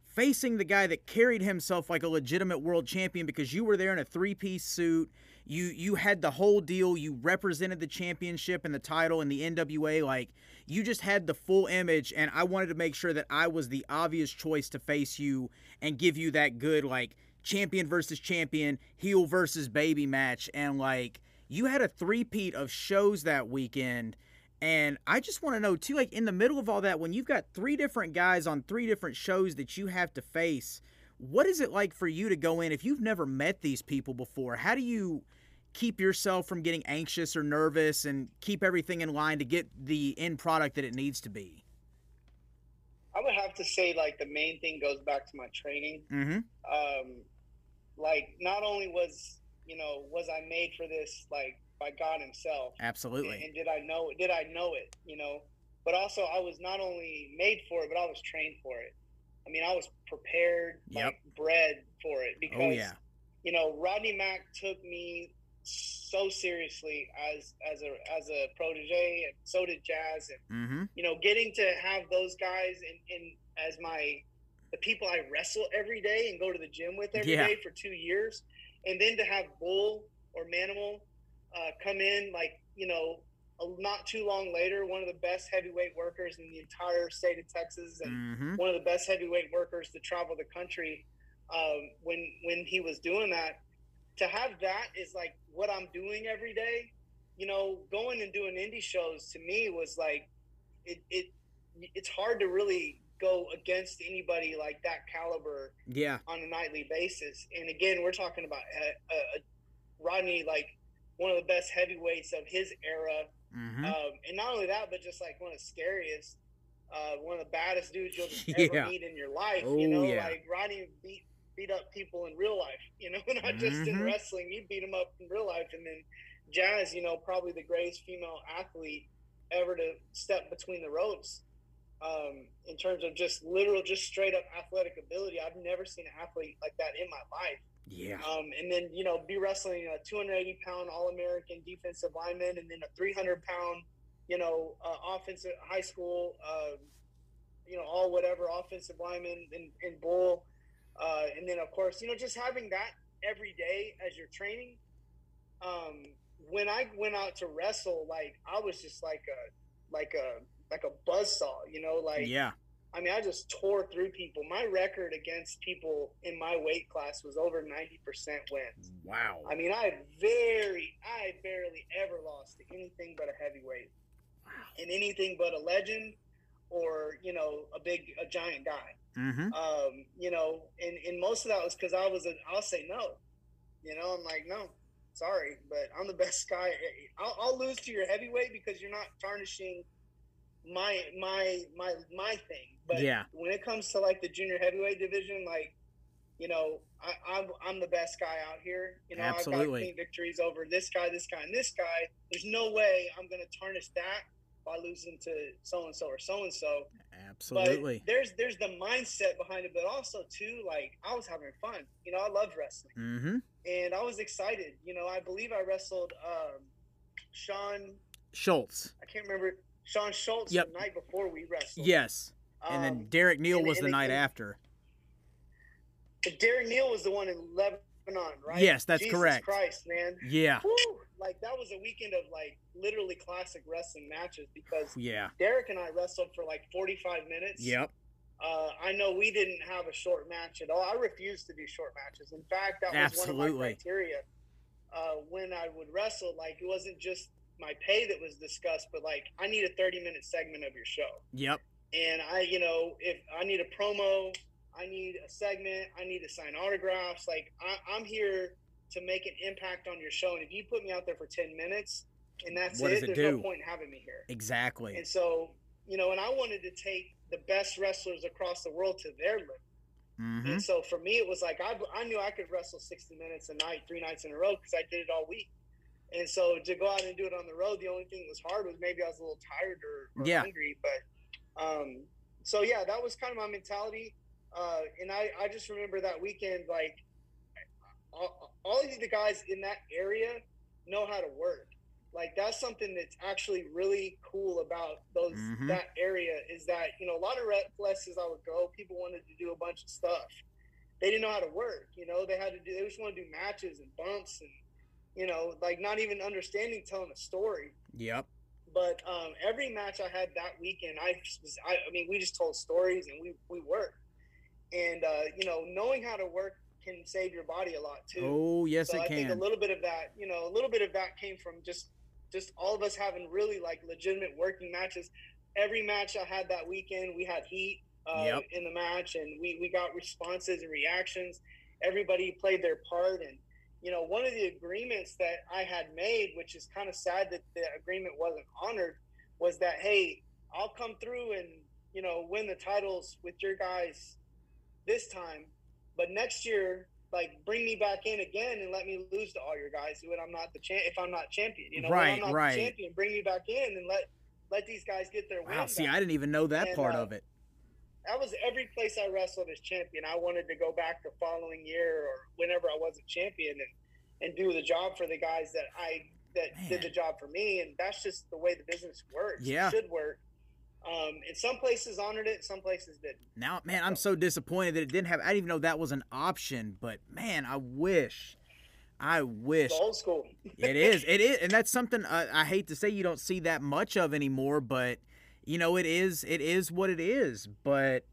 facing the guy that carried himself like a legitimate world champion because you were there in a three-piece suit. You you had the whole deal. You represented the championship and the title in the NWA. Like you just had the full image, and I wanted to make sure that I was the obvious choice to face you and give you that good like champion versus champion, heel versus baby match, and like you had a three-peat of shows that weekend. And I just want to know too, like in the middle of all that, when you've got three different guys on three different shows that you have to face, what is it like for you to go in if you've never met these people before? How do you keep yourself from getting anxious or nervous and keep everything in line to get the end product that it needs to be? I would have to say, like, the main thing goes back to my training. Mm-hmm. Um, like, not only was, you know, was I made for this, like, by God Himself. Absolutely. And, and did I know? Did I know it? You know, but also I was not only made for it, but I was trained for it. I mean, I was prepared, Yep. like bred for it because Oh yeah. you know Rodney Mack took me so seriously as as a as a protege, and so did Jazz, and Mm-hmm. you know, getting to have those guys in, in as my the people I wrestle every day and go to the gym with every day Yeah. for two years, and then to have Bull or Manimal uh, come in like you know a- not too long later, one of the best heavyweight workers in the entire state of Texas, and Mm-hmm. one of the best heavyweight workers to travel the country. Um, when when he was doing that, to have that is like what I'm doing every day. You know, going and doing indie shows to me was like it. it it's hard to really go against anybody like that caliber Yeah. on a nightly basis. And again, we're talking about a, a, a Rodney, like one of the best heavyweights of his era. Mm-hmm. Um, and not only that, but just like one of the scariest, uh, one of the baddest dudes you'll just Yeah. ever meet in your life. Oh, you know, yeah. like Rodney beat beat up people in real life. You know, not just in Mhm. wrestling. you beat them up in real life. And then Jazz, you know, probably the greatest female athlete ever to step between the ropes. Um, in terms of just literal, just straight up athletic ability, I've never seen an athlete like that in my life. Yeah. Um, and then you know be wrestling a 280 pound All American defensive lineman, and then a 300 pound, you know, uh, offensive high school, uh, you know, all whatever offensive lineman in, in bull, uh, and then of course you know just having that every day as you're training. Um, when I went out to wrestle, like I was just like a like a like a buzzsaw, you know, like yeah. I mean, I just tore through people. My record against people in my weight class was over 90% wins. Wow. I mean, I very, I barely ever lost to anything but a heavyweight and anything but a legend or, you know, a big, a giant guy. Mm-hmm. Um, you know, and, and most of that was because I was, a, I'll say no. You know, I'm like, no, sorry, but I'm the best guy. I'll, I'll lose to your heavyweight because you're not tarnishing my my my my thing. But Yeah. when it comes to like the junior heavyweight division, like you know, I, I'm I'm the best guy out here. You know, I've got Absolutely. clean victories over this guy, this guy, and this guy. There's no way I'm going to tarnish that by losing to so and so or so and so. Absolutely. But there's there's the mindset behind it, but also too like I was having fun. You know, I loved wrestling Mm-hmm. and I was excited. You know, I believe I wrestled um, Sean. Schultz. I can't remember Sean Schultz Yep. the night before we wrestled. Yes. And then Um, Derek Neal and- was the night again- after. but Derek Neal was the one in Lebanon, right? Yes, that's Jesus correct. Christ, man. Yeah. Woo! Like that was a weekend of like literally classic wrestling matches because Yeah. Derek and I wrestled for like 45 minutes. Yep. Uh, I know we didn't have a short match at all. I refused to do short matches. In fact, that was one of Absolutely. my criteria uh, when I would wrestle. Like it wasn't just my pay that was discussed, but like I need a 30 minute segment of your show. Yep. And I, you know, if I need a promo, I need a segment, I need to sign autographs. Like I, I'm here to make an impact on your show. And if you put me out there for 10 minutes and that's What it, it there's do? no point in having me here. Exactly. And so, you know, and I wanted to take the best wrestlers across the world to their limit. Mm-hmm. And so for me, it was like I, I knew I could wrestle 60 minutes a night, three nights in a row because I did it all week. And so to go out and do it on the road, the only thing that was hard was maybe I was a little tired or, or Yeah. hungry. But um, so yeah, that was kind of my mentality. Uh, and I, I just remember that weekend, like all, all of the guys in that area know how to work. Like that's something that's actually really cool about those Mhm. that area is that you know a lot of rep places I would go, people wanted to do a bunch of stuff. They didn't know how to work. You know, they had to do. They just want to do matches and bumps and you know, like not even understanding telling a story. Yep. But um, every match I had that weekend, I, was- I, I mean, we just told stories and we we worked. And uh, you know, knowing how to work can save your body a lot too. Oh, yes, so it I think a little bit of that, you know, a little bit of that came from just just all of us having really like legitimate working matches. Every match I had that weekend, we had heat uh, Yep. in the match, and we we got responses and reactions. Everybody played their part, and you know, one of the agreements that I had made, which is kind of sad that the agreement wasn't honored, was that hey, I'll come through and you know win the titles with your guys this time, but next year, like bring me back in again and let me lose to all your guys when I'm not the champ. If I'm not champion, you know, when I'm not right. the champion, bring me back in and let let these guys get their win. Wow. See, back. I didn't even know that And, part uh, of it. That was every place I wrestled as champion. I wanted to go back the following year or whenever I wasn't champion and and do the job for the guys that I that Man. did the job for me. And that's just the way the business works. Yeah. It should work. Um, and some places honored it, some places didn't. Now, man, I'm so disappointed that it didn't have. I didn't even know that was an option. But man, I wish, I wish It's old school. it is. It is, and that's something I, I hate to say you don't see that much of anymore. But you know, it is. It is what it is. But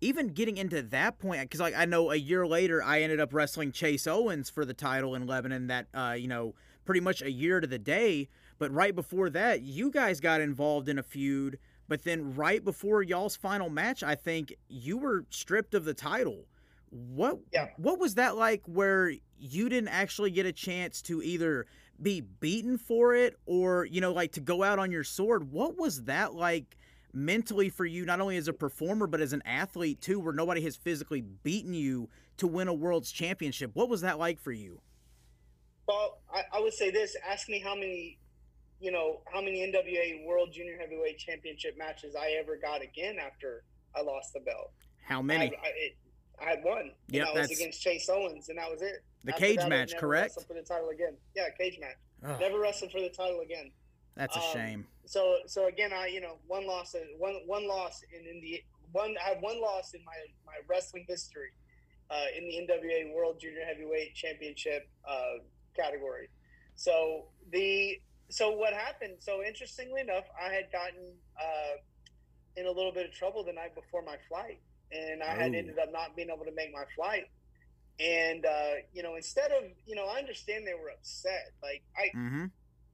even getting into that point, because like I know a year later, I ended up wrestling Chase Owens for the title in Lebanon. That uh, you know, pretty much a year to the day. But right before that, you guys got involved in a feud. But then right before y'all's final match, I think you were stripped of the title. What Yeah. what was that like where you didn't actually get a chance to either be beaten for it or, you know, like to go out on your sword? What was that like mentally for you, not only as a performer, but as an athlete too, where nobody has physically beaten you to win a world's championship? What was that like for you? Well, I, I would say this: ask me how many, you know, how many NWA World Junior Heavyweight Championship matches I ever got again after I lost the belt. How I, many? I, it, I had one. Yeah, that was against Chase Owens, and that was it. The After cage that, match, never correct? For the title again. Yeah, cage match. Never wrestled for the title again. that's a um, shame. So, so again, I you know one loss, one one loss in, in the one. I had one loss in my my wrestling history uh, in the NWA World Junior Heavyweight Championship uh, category. So the so what happened? So interestingly enough, I had gotten uh, in a little bit of trouble the night before my flight, and I had Oh. ended up not being able to make my flight. And uh, you know, instead of you know, I understand they were upset. Like I, Mm-hmm.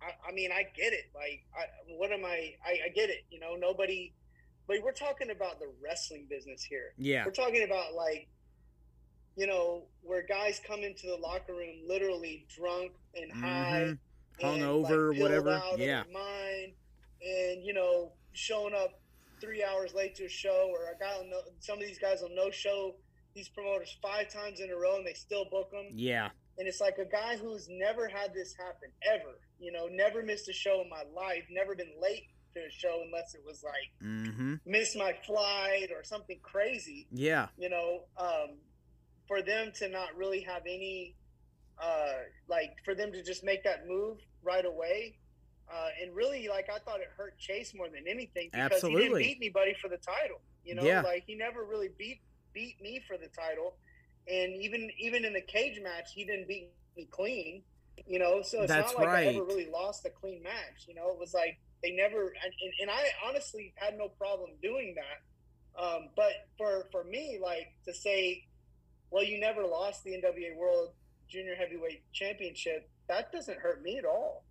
I, I mean, I get it. Like, I, what am I, I? I get it. You know, nobody. But we're talking about the wrestling business here. Yeah. We're talking about like, you know, where guys come into the locker room literally drunk and high, Mhm. and, Hungover, pilled whatever. Yeah. mind, and you know, showing up three hours late to a show, or a guy. Will know, some of these guys will no show these promoters five times in a row, and they still book them Yeah. and it's like a guy who's never had this happen ever you know never missed a show in my life never been late to a show unless it was like Mm-hmm. missed my flight or something crazy Yeah. you know um, for them to not really have any uh, like for them to just make that move right away uh, and really like i thought it hurt chase more than anything because he didn't beat anybody for the title you know? Yeah. like he never really beat beat me for the title. And even even in the cage match he didn't beat me clean you know? So it's That's not like i ever really lost a clean match you know? It was like they never and, and, and i honestly had no problem doing that. Um, but for for me like to say well you never lost the nwa world junior heavyweight championship that doesn't hurt me at all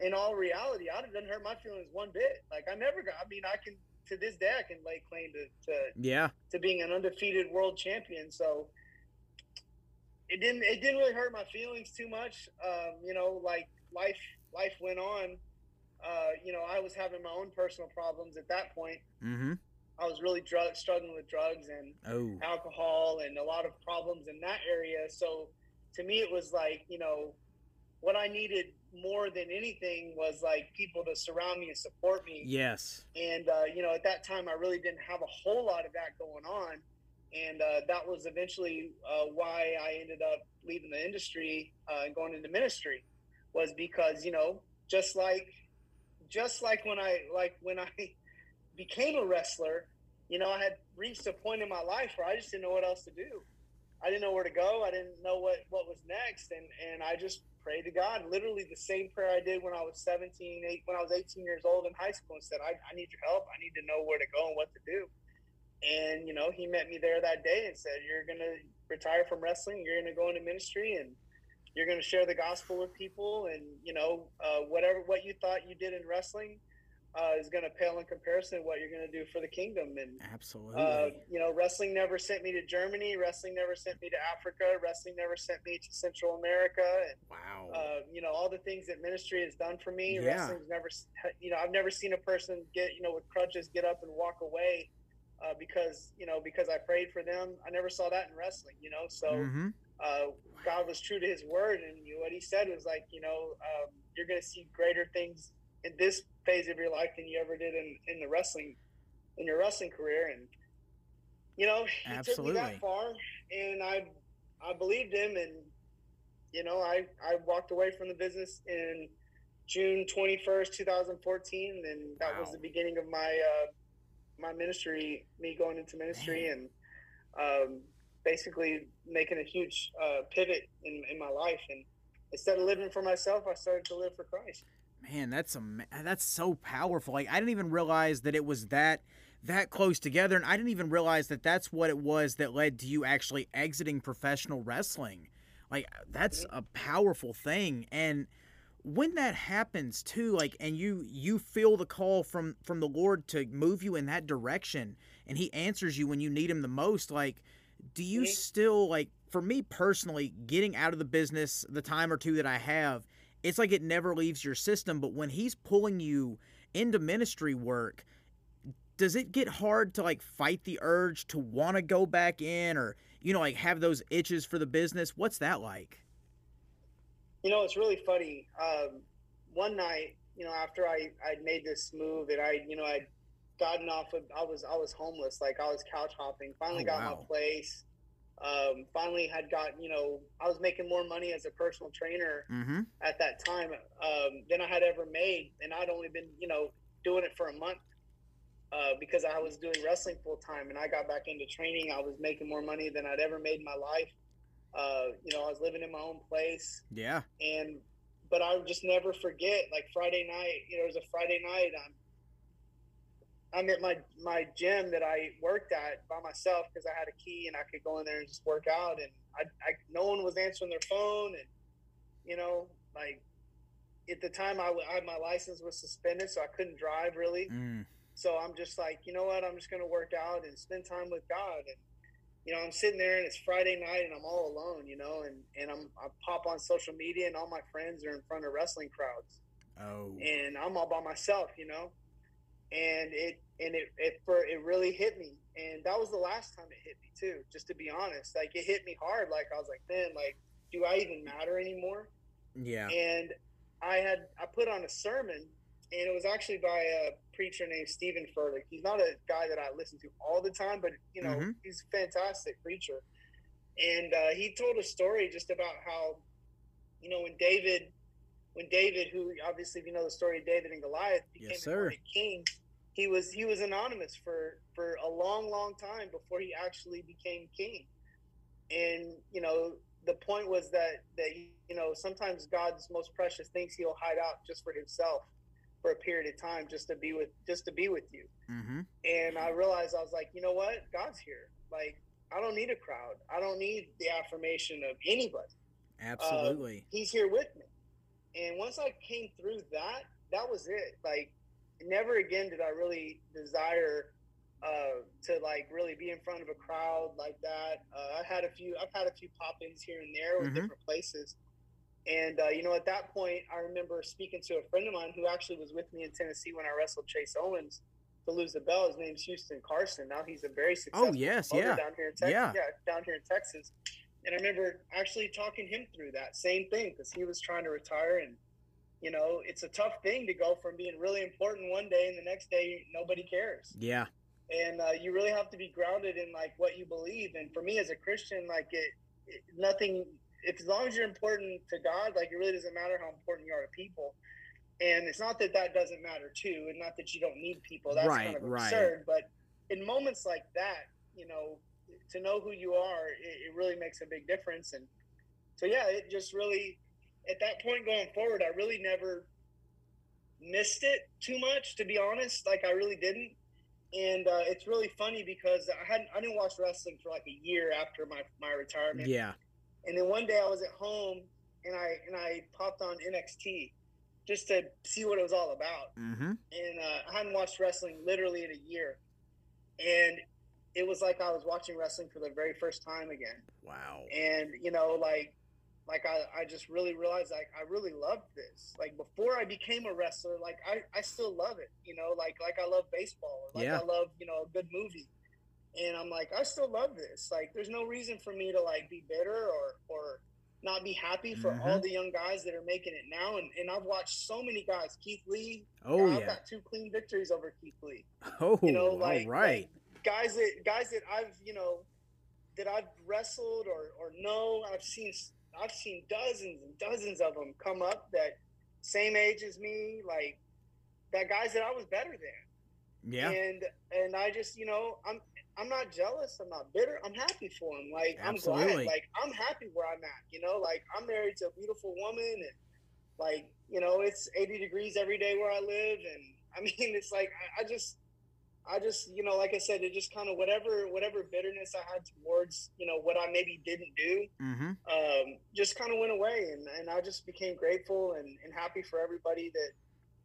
in all reality I- it doesn't hurt my feelings one bit like i never got i mean i can to this day i can lay claim to, to Yeah. to being an undefeated world champion. So it didn't it didn't really hurt my feelings too much. Um, you know, like life life went on. Uh, you know, I was having my own personal problems at that point. Mm-hmm. I was really drug struggling with drugs and Oh. alcohol and a lot of problems in that area. So to me, it was like you know what I needed more than anything was like people to surround me and support me Yes. and uh, you know at that time i really didn't have a whole lot of that going on and uh, that was eventually uh, why i ended up leaving the industry uh, and going into ministry was because you know just like just like when I like when I became a wrestler, you know, I had reached a point in my life where I just didn't know what else to do. I didn't know where to go. I didn't know what what was next, and and I just prayed to God, literally the same prayer I did when I was 17, eight, when I was 18 years old in high school, and said, I, I need your help. I need to know where to go and what to do. And you know, he met me there that day and said, "You're gonna retire from wrestling. You're gonna go into ministry and." You're going to share the gospel with people, and you know uh, whatever what you thought you did in wrestling, uh, is going to pale in comparison to what you're going to do for the kingdom. And absolutely, uh, you know, wrestling never sent me to Germany. Wrestling never sent me to Africa. Wrestling never sent me to Central America. And, wow. Uh, you know, all the things that ministry has done for me. Yeah. Wrestling's never, you know, I've never seen a person get, you know, with crutches get up and walk away. Uh, because you know, because I prayed for them, I never saw that in wrestling. You know, so mm-hmm. uh, God was true to His word, and you know, what He said was like, you know, um, you're going to see greater things in this phase of your life than you ever did in, in the wrestling in your wrestling career. And you know he Absolutely. took me that far and i i believed him. And you know i i walked away from the business in june 21st 2014 and that Wow. was the beginning of my uh my ministry me going into ministry and um basically making a huge uh pivot in in my life. And instead of living for myself i started to live for christ Man, that's a that's so powerful. Like I didn't even realize that it was that that close together, and I didn't even realize that that's what it was that led to you actually exiting professional wrestling. Like that's a powerful thing, and when that happens too, like, and you you feel the call from from the Lord to move you in that direction, and He answers you when you need Him the most. Like, do you still like? For me personally, getting out of the business the time or two that I have it's like it never leaves your system but when he's pulling you into ministry work does it get hard to like fight the urge to want to go back in or you know like have those itches for the business what's that like You know, it's really funny. Um, one night, you know, after I I made this move and I, you know, I'd gotten off of, I was I was homeless, like I was couch hopping. Finally Oh, got wow. my place. Um, finally had gotten, you know, I was making more money as a personal trainer mm-hmm at that time um, than I had ever made, and I'd only been, you know, doing it for a month uh, because I was doing wrestling full time, and I got back into training. I was making more money than I'd ever made in my life. Uh, you know, I was living in my own place yeah and but I would just never forget. Like Friday night, you know, it was a Friday night. I'm I'm at my my gym that I worked at by myself because I had a key and I could go in there and just work out. And I, I no one was answering their phone, and you know, like at the time I, I my license was suspended, so I couldn't drive really. mm. So I'm just like, you know what? I'm just going to work out and spend time with God. And, you know, I'm sitting there and it's Friday night and I'm all alone, you know, and, and I'm, I pop on social media and all my friends are in front of wrestling crowds oh and I'm all by myself, you know, and it, and it, it, for, it really hit me. And that was the last time it hit me too, just to be honest. Like it hit me hard. Like I was like, man, like, do I even matter anymore? yeah and I had I put on a sermon, and it was actually by a preacher named Steven Furtick. He's not a guy that I listen to all the time, but you know Mhm. he's a fantastic preacher. And uh, he told a story just about how, you know, when David, when David, who obviously if you know the story of David and Goliath, became Yes, sir. king, he was he was anonymous for for a long, long time before he actually became king. And you know, the point was that that you know sometimes God's most precious things He'll hide out just for Himself for a period of time, just to be with just to be with you. mm-hmm And I realized I was like, you know what, God's here. Like I don't need a crowd. I don't need the affirmation of anybody. absolutely He's here with me. And once I came through that, that was it. Like never again did I really desire uh, to like really be in front of a crowd like that. Uh, I had a few, I've had a few pop-ins here and there with Mhm. different places. And uh, you know, at that point, I remember speaking to a friend of mine who actually was with me in Tennessee when I wrestled Chase Owens to lose the belt. His name's Houston Carson. Now he's a very successful oh yes yeah down here in Texas. Yeah. down here in Texas. And I remember actually talking him through that same thing because he was trying to retire, and you know, it's a tough thing to go from being really important one day and the next day nobody cares. yeah And uh, you really have to be grounded in like what you believe. And for me as a Christian, like it, it nothing. If as long as you're important to God, like it really doesn't matter how important you are to people. and it's not that that doesn't matter too, and not that you don't need people. That's Right, kind of right. absurd. But in moments like that, you know, to know who you are, it, it really makes a big difference. And so, yeah, it just really, at that point going forward, I really never missed it too much, to be honest. Like I really didn't. And uh, it's really funny because I hadn't, I didn't watch wrestling for like a year after my my retirement. Yeah. And then one day I was at home and I and I popped on NXT just to see what it was all about. Mm-hmm. And uh, I hadn't watched wrestling literally in a year, and it was like I was watching wrestling for the very first time again. Wow. And you know, like like I, I just really realized like I really loved this. Like before I became a wrestler, like I, I still love it. You know, like like I love baseball, like Yeah. I love you know a good movie. And I'm like, I still love this. Like, there's no reason for me to like be bitter or or not be happy for Mhm. all the young guys that are making it now. And, and I've watched so many guys. Keith Lee, Oh yeah. I've got two clean victories over Keith Lee. Oh, You know, like, all right. like guys that guys that I've you know that I've wrestled or or know. I've seen I've seen dozens and dozens of them come up that same age as me, like that guys that I was better than. yeah. And and I just you know I'm I'm not jealous. I'm not bitter. I'm happy for him. Like I'm glad. Like I'm happy where I'm at. You know, like I'm married to a beautiful woman, and like you know it's 80 degrees every day where I live, and I mean it's like I, I just. I just, you know, like I said, it just kind of whatever, whatever bitterness I had towards, you know, what I maybe didn't do, Mm-hmm. um, just kind of went away, and, and I just became grateful and, and happy for everybody that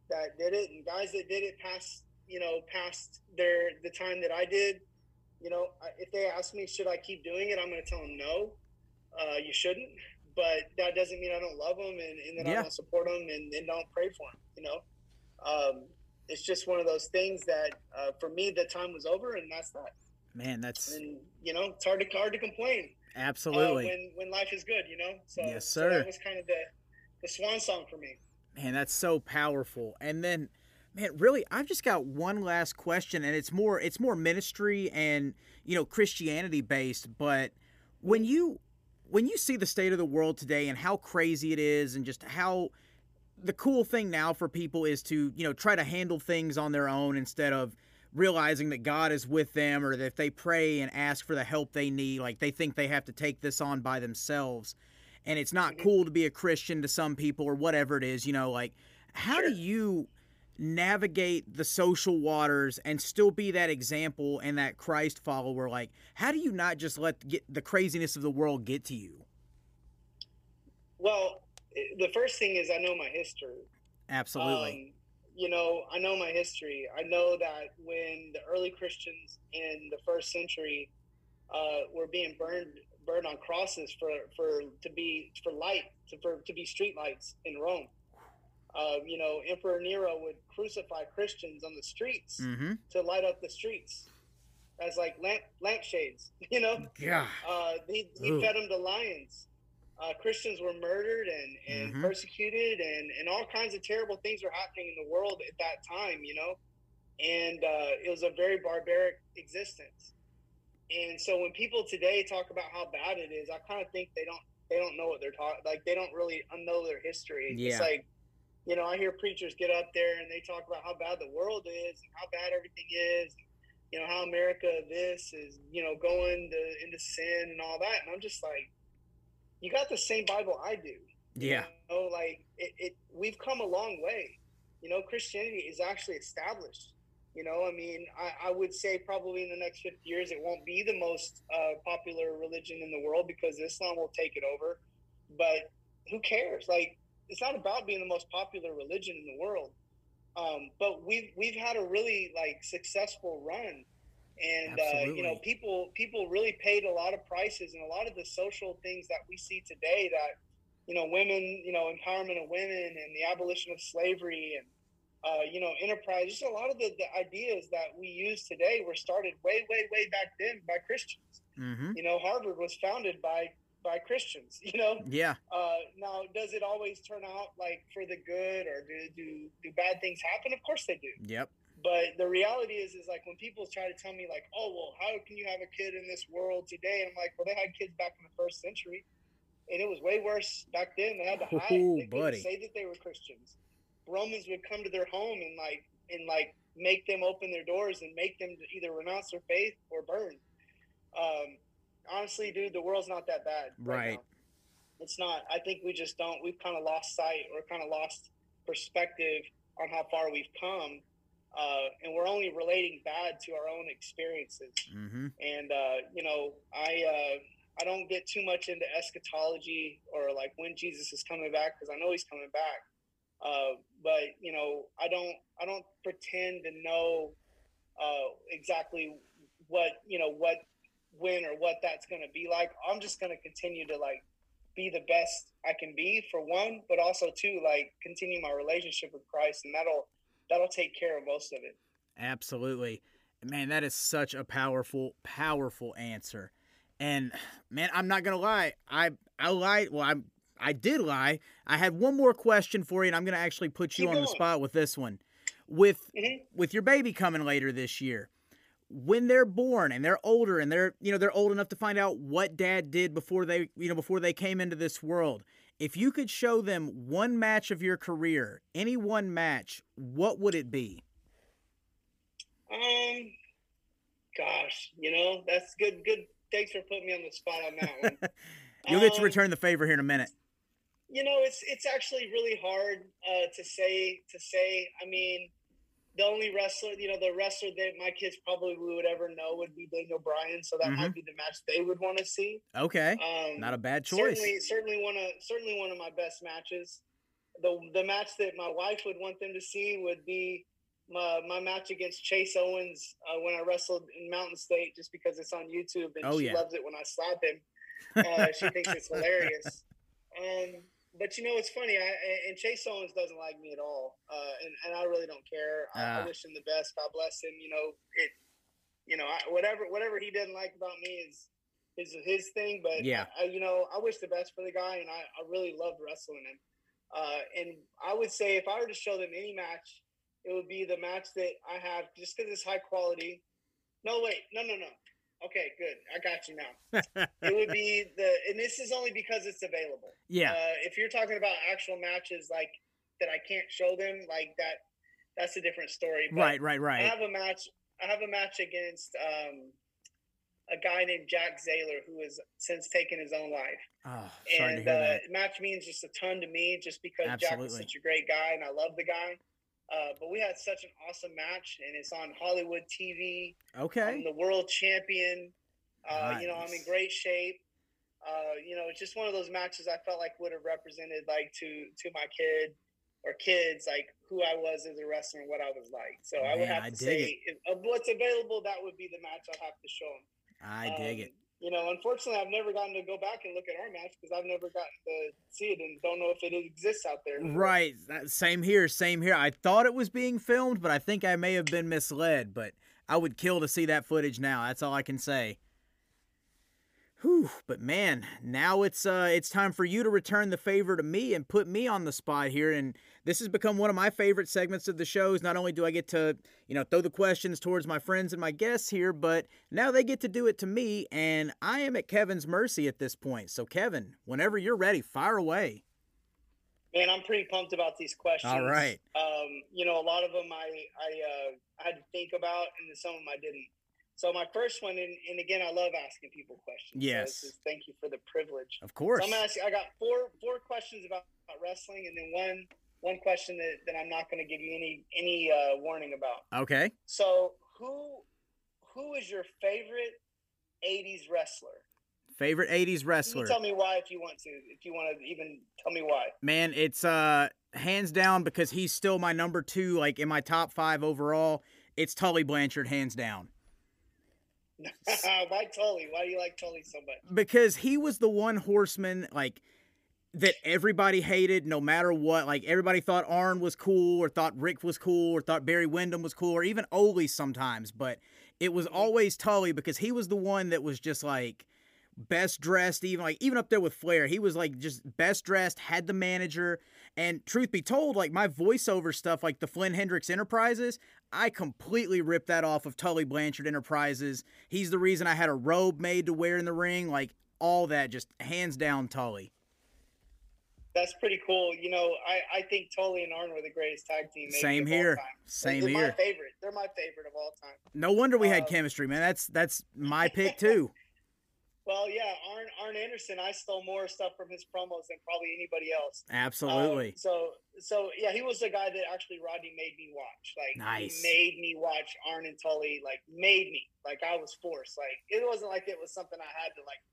that did it, and guys that did it past, you know, past their the time that I did. You know, if they ask me, should I keep doing it, I'm going to tell them no, uh, you shouldn't. But that doesn't mean I don't love them and, and that Yeah. I don't support them and, and don't pray for them. You know, um, it's just one of those things that uh, for me the time was over, and that's that. Man, that's And you know, it's hard to hard to complain uh, absolutely. when when life is good, you know. So, Yes, so sir. that was kind of the the swan song for me. Man, that's so powerful. And then, man, really, I've just got one last question, and it's more it's more ministry and you know Christianity based. But when you when you see the state of the world today and how crazy it is, and just how the cool thing now for people is to you know try to handle things on their own instead of realizing that God is with them or that if they pray and ask for the help they need like they think they have to take this on by themselves and it's not Mhm. cool to be a Christian to some people or whatever it is you know like how Sure. do you navigate the social waters and still be that example and that Christ follower like how do you not just let get the craziness of the world get to you Well, the first thing is I know my history. absolutely Um, you know, I know my history. I know that when the early Christians in the first century uh, were being burned burned on crosses for for to be for light to for to be street lights in Rome. Uh, you know, Emperor Nero would crucify Christians on the streets mm-hmm to light up the streets as like lamp lampshades. You know, yeah uh, he, he fed them to lions. Uh, Christians were murdered and, and Mhm. persecuted, and, and all kinds of terrible things were happening in the world at that time, you know. And uh, it was a very barbaric existence. And so when people today talk about how bad it is, I kind of think they don't they don't know what they're talking like they don't really know their history. Yeah. It's like you know I hear preachers get up there and they talk about how bad the world is and how bad everything is and, you know how America this is you know going to, into sin and all that, and I'm just like, you got the same Bible I do. yeah You know, like it, it we've come a long way. You know, Christianity is actually established. You know, I mean, I, I would say probably in the next 50 years it won't be the most uh, popular religion in the world because Islam will take it over. But who cares? Like, it's not about being the most popular religion in the world. Um, but we've we've had a really like successful run, and uh, you know people people really paid a lot of prices, and a lot of the social things that we see today that you know women you know empowerment of women and the abolition of slavery and uh, you know enterprise just a lot of the, the ideas that we use today were started way way way back then by christians. Mm-hmm. You know harvard was founded by by christians you know? Yeah. Uh, now does it always turn out like for the good or do, do do bad things happen? Of course they do. Yep but the reality is is like when people try to tell me like oh well how can you have a kid in this world today and i'm like well they had kids back in the first century and it was way worse back then they had to hide Ooh, they buddy. say that they were christians Romans would come to their home and like and like make them open their doors and make them either renounce their faith or burn. Um, honestly, dude, the world's not that bad. Right. now. It's not. I think we just don't. We've kind of lost sight or kind of lost perspective on how far we've come, uh, and we're only relating bad to our own experiences. Mm-hmm. And uh, you know, I uh, I don't get too much into eschatology or like when Jesus is coming back because I know he's coming back. Uh, but you know, I don't I don't pretend to know uh, exactly what you know what when or what that's going to be like. I'm just going to continue to like be the best I can be for one, but also two like continue my relationship with Christ, and that'll that'll take care of most of it. Absolutely. Man, that is such a powerful, powerful answer. And man, I'm not gonna lie. I I lied. Well, I'm I did lie. I had one more question for you, and I'm gonna actually put you Keep on the spot with this one. With Mhm. with your baby coming later this year, when they're born and they're older and they're you know they're old enough to find out what dad did before they you know before they came into this world. If you could show them one match of your career, any one match, what would it be? Um, gosh, you know that's good. Good. Thanks for putting me on the spot on that one. You'll get to Um, return the favor here in a minute. you know it's it's actually really hard uh, to say to say i mean the only wrestler you know the wrestler that my kids probably would ever know would be daniel bryan so that Mhm. might be the match they would want to see Okay, um not a bad choice. certainly certainly one of certainly one of my best matches the the match that my wife would want them to see would be my, my match against Chase Owens uh, when I wrestled in Mountain State, just because it's on YouTube and Oh, she yeah. loves it when I slap him. Uh, she thinks it's hilarious. Um, but you know, it's funny. I, and Chase Owens doesn't like me at all, uh, and, and I really don't care. I, Ah. I wish him the best. God bless him. You know, it. You know, I, whatever whatever he doesn't like about me is is his thing. But Yeah. I, you know, I wish the best for the guy, and I, I really loved wrestling him. Uh, and I would say if I were to show them any match, it would be the match that I have just because it's high quality. No, wait, no, no, no. Okay, good. I got you now. it would be the, and this is only because it's available. yeah, Uh, if you're talking about actual matches like that, I can't show them like that. That's a different story. But right, right, I have a match. I have a match against um, a guy named Jack Zaylor who has since taken his own life. Oh, sorry to and hear uh, that. match means just a ton to me, just because Jack was such a great guy and I love the guy. Uh, but we had such an awesome match, and it's on Hollywood TV. Okay. I'm the world champion. Uh, You know, I'm in great shape. Uh, you know, it's just one of those matches I felt like would have represented like to to my kid or kids like who I was as a wrestler and what I was like. So I would have I to say, if, of what's available, that would be the match I'd have to show them. I dig it. You know, unfortunately, I've never gotten to go back and look at our match because I've never gotten to see it and don't know if it exists out there. Right, same here, same here. I thought it was being filmed, but I think I may have been misled. But I would kill to see that footage now. That's all I can say. Whew, but man, now it's uh it's time for you to return the favor to me and put me on the spot here and this has become one of my favorite segments of the shows. Not only do I get to, you know, throw the questions towards my friends and my guests here, but now they get to do it to me and I am at Kevin's mercy at this point. So Kevin, whenever you're ready, fire away. Man, I'm pretty pumped about these questions. All right. Um, you know, a lot of them I I, uh, I had to think about, and some of them I didn't. So my first one, and, and again, I love asking people questions. so Yes. is- thank you for the privilege. Of course. So I'm gonna ask you. I got four four questions about, about wrestling, and then one one question that, that I'm not going to give you any any uh, warning about. Okay. So who who is your favorite '80s wrestler? Favorite 80s You wrestler. can tell me why if you want to. If you want to even tell me why. Man, it's uh hands down because he's still my number 2 like in my top 5 overall. It's Tully Blanchard hands down. why Tully? Why do you like Tully so much? because he was the one horseman like that everybody hated no matter what. Like everybody thought Arn was cool or thought Rick was cool or thought Barry Windham was cool or even Ole sometimes. But it was mm-hmm. always Tully because he was the one that was just like best dressed even like even up there with Flair. He was like just best dressed had the manager. And truth be told like my voiceover stuff like the Flynn Hendrix Enterprises I completely ripped that off of Tully Blanchard Enterprises he's the reason I had a robe made to wear in the ring like all that just hands down Tully That's pretty cool. You know, I, I think Tully and Arn were the greatest tag team. Same here. Same They're here. My favorite. They're my favorite of all time. No wonder we had Uh, chemistry, man. That's that's my pick too. Well, yeah, Arn Arn Anderson. I stole more stuff from his promos than probably anybody else. Um, Absolutely. so so yeah, he was the guy that actually Rodney made me watch. Like Nice. he made me watch Arn and Tully. Like made me. Like I was forced. Like it wasn't like it was something I had to like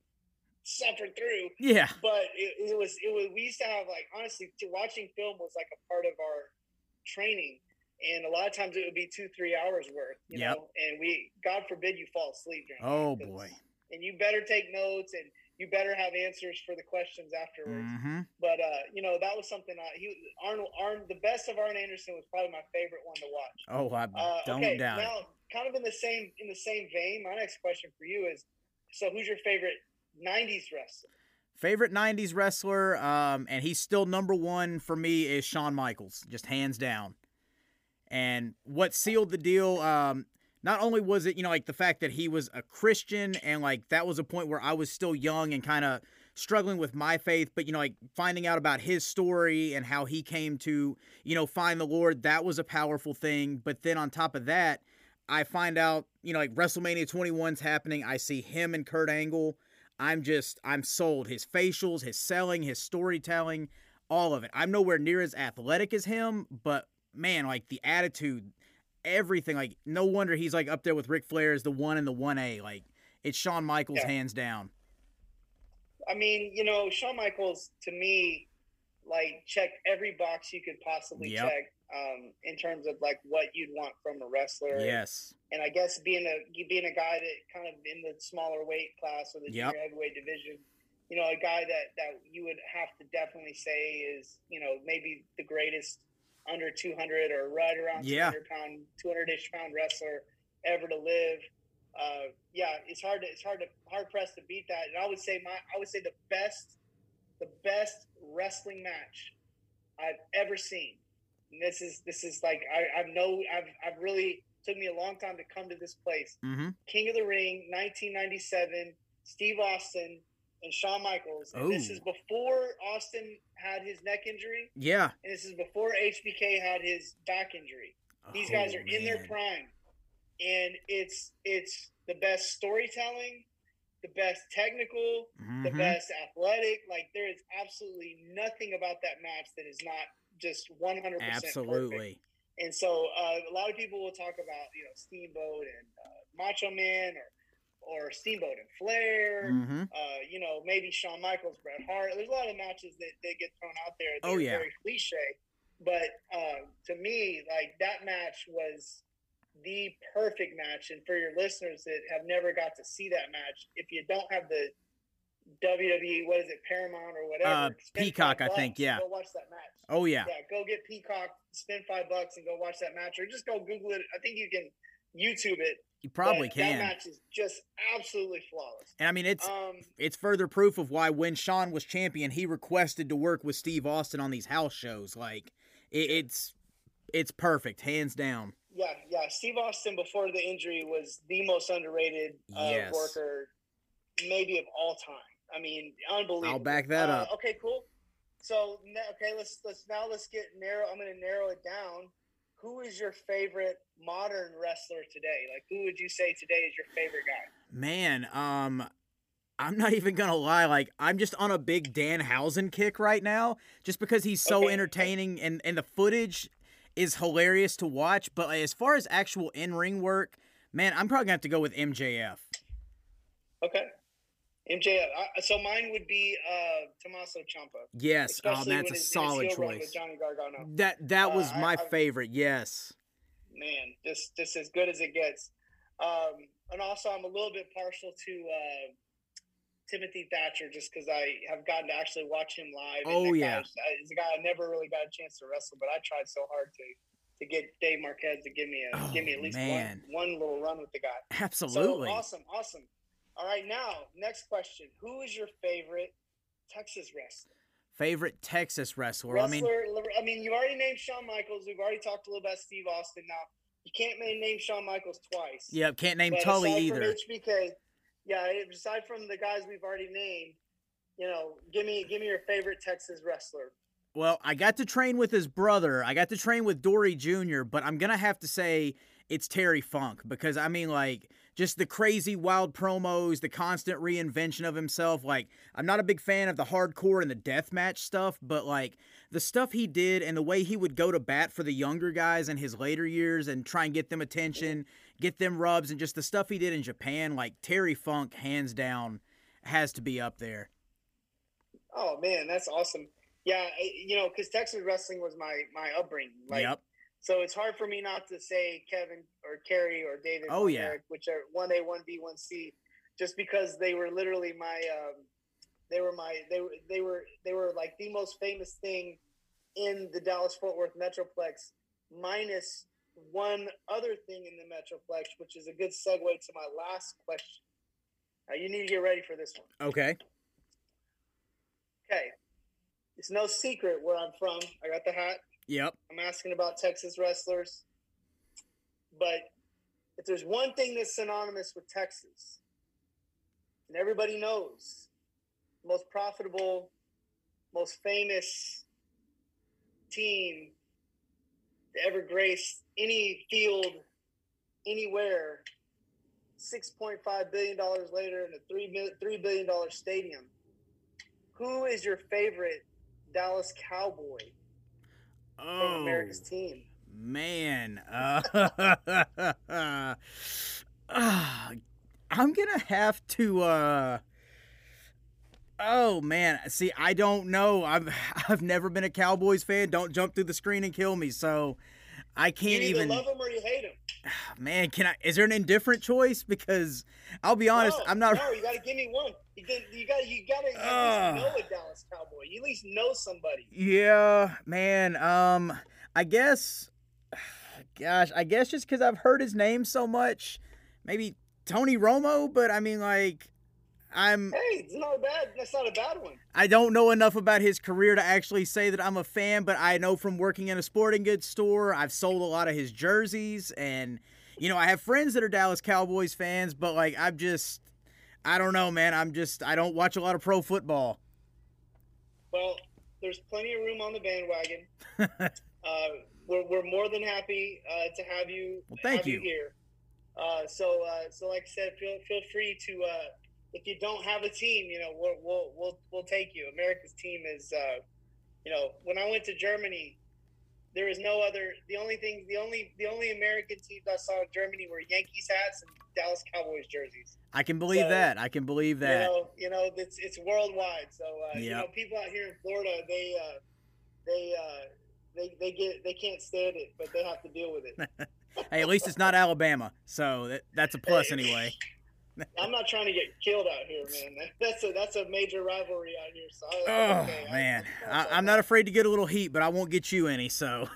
suffer through. yeah. But it, it was it was we used to have like honestly to watching film was like a part of our training. And a lot of times it would be two, three hours worth, you Yep. know. And we, God forbid, you fall asleep during. Oh boy. And you better take notes, and you better have answers for the questions afterwards. Mm-hmm. But uh, you know that was something. I, he Arnold Arn the best of Arn Anderson was probably my favorite one to watch. Oh, I Uh, don't okay, doubt now kind of in the same in the same vein. My next question for you is: So, who's your favorite '90s wrestler? Favorite '90s wrestler, um, and he's still number one for me is Shawn Michaels, just hands down. And what sealed the deal, um, not only was it you know like the fact that he was a Christian, and like that was a point where I was still young and kind of struggling with my faith, but you know like finding out about his story and how he came to you know find the Lord, that was a powerful thing. But then on top of that, I find out you know like WrestleMania 21's happening. I see him and Kurt Angle. I'm just I'm sold. His facials, his selling, his storytelling, all of it. I'm nowhere near as athletic as him, but man, like the attitude, everything. Like no wonder he's like up there with Ric Flair as the one and the one A. Like it's Shawn Michaels Yeah. hands down. I mean, you know, Shawn Michaels to me, like checked every box you could possibly Yep. check um, in terms of like what you'd want from a wrestler. Yes. and I guess being a being a guy that kind of in the smaller weight class or the Yep. junior heavyweight division, you know, a guy that that you would have to definitely say is you know maybe the greatest under 200 or right around Yeah. 200 pound 200 ish pound wrestler ever to live. Uh, yeah, it's hard to it's hard to hard pressed to beat that. And I would say my I would say the best the best wrestling match I've ever seen. And this is this is like I, I've no I've I've really took me a long time to come to this place. Mm-hmm. King of the Ring, 1997, Steve Austin and Shawn Michaels. And this is before Austin had his neck injury, Yeah. and this is before HBK had his back injury. These guys Oh, are in their prime, and it's it's the best storytelling, the best technical, the Mhm. best athletic. Like there is absolutely nothing about that match that is not just 100% perfect. Absolutely. And so uh, a lot of people will talk about you know Steamboat and uh, Macho Man or or Steamboat and Flair. Mm-hmm. Uh, you know maybe Shawn Michaels, Bret Hart. There's a lot of matches that, that get thrown out there. That Oh, are yeah. very cliche. But uh, to me, like that match was the perfect match. And for your listeners that have never got to see that match, if you don't have the WWE, what is it, Paramount or whatever, Uh, Peacock, I think, yeah. Go watch that match Oh yeah. yeah, go get Peacock, spend five bucks, and go watch that match, or just go Google it. I think you can YouTube it. You probably but can. That match is just absolutely flawless. And I mean, it's Um, it's further proof of why when Shawn was champion, he requested to work with Steve Austin on these house shows. Like it, it's it's perfect, hands down. yeah, yeah. Steve Austin before the injury was the most underrated uh, Yes. worker, maybe of all time. I mean, unbelievable. I'll back that Uh, up. Okay, cool. So okay, let's let's now let's get narrow. I'm going to narrow it down. Who is your favorite modern wrestler today? Like, who would you say today is your favorite guy? Man, um, I'm not even gonna lie. Like I'm just on a big Danhausen kick right now, just because he's so Okay. entertaining and and the footage is hilarious to watch. But as far as actual in ring work, man, I'm probably gonna have to go with MJF. Okay. MJF. I, so mine would be uh, Tommaso Ciampa. Yes, oh, that's a his- his solid run choice. Johnny Gargano. That that was Uh, my I- favorite. Yes. Man, just just as good as it gets. Um, and also, I'm a little bit partial to uh, Timothy Thatcher just because I have gotten to actually watch him live. Oh, yeah. uh, He's a guy I never really got a chance to wrestle, but I tried so hard to to get Dave Marquez to give me a Oh, give me at least man. one one little run with the guy. Absolutely. So awesome, awesome. All right, now next question: Who is your favorite Texas wrestler? Favorite Texas wrestler. I mean, I mean, you already named Shawn Michaels. We've already talked a little about Steve Austin. Now you can't name Shawn Michaels twice. yeah, can't name But Tully either. HBK, yeah. Aside from the guys we've already named, you know, give me give me your favorite Texas wrestler. Well, I got to train with his brother. I got to train with Dory Jr., but I'm going to have to say it's Terry Funk because I mean like just the crazy wild promos, the constant reinvention of himself. Like I'm not a big fan of the hardcore and the death match stuff, but like the stuff he did and the way he would go to bat for the younger guys in his later years and try and get them attention, get them rubs and just the stuff he did in Japan, like Terry Funk hands down has to be up there. Oh man, that's awesome. Yeah, you know, because Texas wrestling was my my upbringing. Like, yep. So it's hard for me not to say Kevin or Kerry or David. Oh yeah, Eric, which are one A, one B, one C, just because they were literally my, um, they were my, they were they were they were like the most famous thing in the Dallas Fort Worth Metroplex, minus one other thing in the Metroplex, which is a good segue to my last question. Now you need to get ready for this one. Okay. Okay. It's no secret where I'm from. I got the hat. Yep. I'm asking about Texas wrestlers. But if there's one thing that's synonymous with Texas, and everybody knows, most profitable, most famous team to ever grace any field anywhere, $6.5 billion later in a $3 billion stadium. Who is your favorite Dallas Cowboy? Oh, America's team. Man, uh, uh, I'm gonna have to. Uh, oh man, see, I don't know. I've I've never been a Cowboys fan. Don't jump through the screen and kill me. So I can't even. you love them or you hate them. Man, can I? Is there an indifferent choice? Because I'll be honest, no, I'm not. No, you got to give me one. You got you got to uh, know a Dallas Cowboy. You at least know somebody. Yeah, man. Um, I guess. Gosh, I guess just because I've heard his name so much, maybe Tony Romo. But I mean, like, I'm. Hey, it's not bad. That's not a bad one. I don't know enough about his career to actually say that I'm a fan, but I know from working in a sporting goods store, I've sold a lot of his jerseys, and you know, I have friends that are Dallas Cowboys fans, but like, I'm just, I don't know, man. I'm just, I don't watch a lot of pro football. Well, there's plenty of room on the bandwagon. uh, we're, we're more than happy uh, to have you. Well, thank have you. you here. Uh, so, uh, so like I said, feel feel free to uh, if you don't have a team, you know, we'll we'll we'll, we'll take you. America's team is, uh, you know, when I went to Germany, there is no other. The only thing, the only the only American teams I saw in Germany were Yankees hats and Dallas Cowboys jerseys. I can believe so, that. I can believe that. You know, you know, it's it's worldwide. So uh, yep. you know, people out here in Florida, they uh, they uh, they they get they can't stand it, but they have to deal with it. hey, at least it's not Alabama, so that, that's a plus anyway. I'm not trying to get killed out here, man. That's a that's a major rivalry out here. So I, oh okay. man, I, am not afraid to get a little heat, but I won't get you any. So,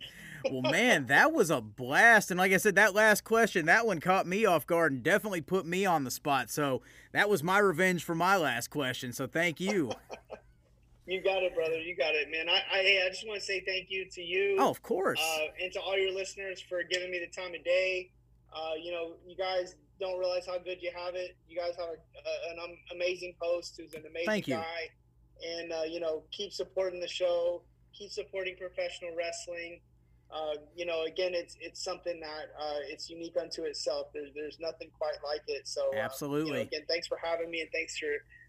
well, man, that was a blast. And like I said, that last question, that one caught me off guard and definitely put me on the spot. So that was my revenge for my last question. So thank you. You got it, brother. You got it, man. I, I, I just want to say thank you to you. Oh, of course. Uh, and to all your listeners for giving me the time of day. Uh, you know, you guys don't realize how good you have it. You guys have a, a, an amazing host who's an amazing Thank you. guy, and uh, you know, keep supporting the show. Keep supporting professional wrestling. Uh, you know, again, it's it's something that uh, it's unique unto itself. There's there's nothing quite like it. So absolutely. Uh, you know, again, thanks for having me, and thanks for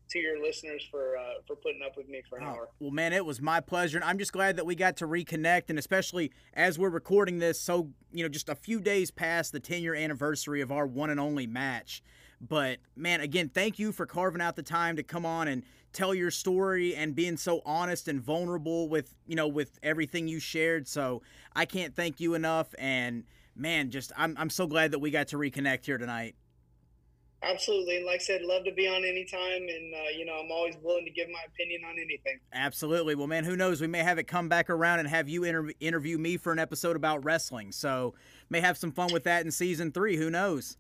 to your listeners for uh, for putting up with me for an oh, hour. Well, man, it was my pleasure, and I'm just glad that we got to reconnect, and especially as we're recording this, so you know, just a few days past the 10 year anniversary of our one and only match. But man, again, thank you for carving out the time to come on and tell your story and being so honest and vulnerable with you know with everything you shared. So I can't thank you enough, and man, just I'm I'm so glad that we got to reconnect here tonight. Absolutely, and like I said, love to be on anytime, and uh, you know I'm always willing to give my opinion on anything. Absolutely. Well, man, who knows? We may have it come back around and have you inter- interview me for an episode about wrestling. So may have some fun with that in season three. Who knows?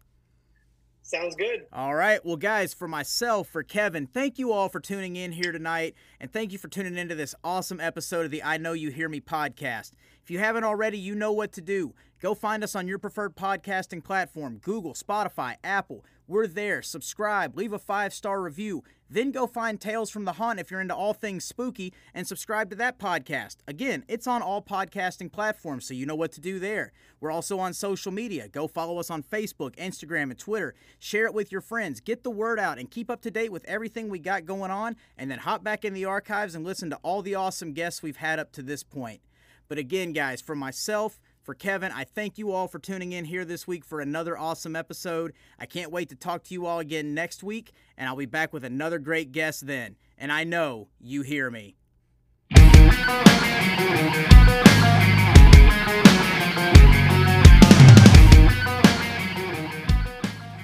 Sounds good. All right. Well, guys, for myself, for Kevin, thank you all for tuning in here tonight. And thank you for tuning into this awesome episode of the I Know You Hear Me podcast. If you haven't already, you know what to do. Go find us on your preferred podcasting platform Google, Spotify, Apple. We're there. Subscribe, leave a five star review. Then go find Tales from the Haunt if you're into all things spooky and subscribe to that podcast. Again, it's on all podcasting platforms, so you know what to do there. We're also on social media. Go follow us on Facebook, Instagram, and Twitter. Share it with your friends. Get the word out and keep up to date with everything we got going on, and then hop back in the archives and listen to all the awesome guests we've had up to this point. But again, guys, for myself, for Kevin, I thank you all for tuning in here this week for another awesome episode. I can't wait to talk to you all again next week, and I'll be back with another great guest then. And I know you hear me.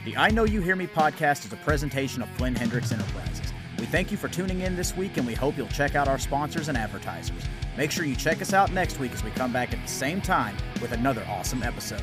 The I Know You Hear Me podcast is a presentation of Flynn Hendrix Enterprises. We thank you for tuning in this week, and we hope you'll check out our sponsors and advertisers. Make sure you check us out next week as we come back at the same time with another awesome episode.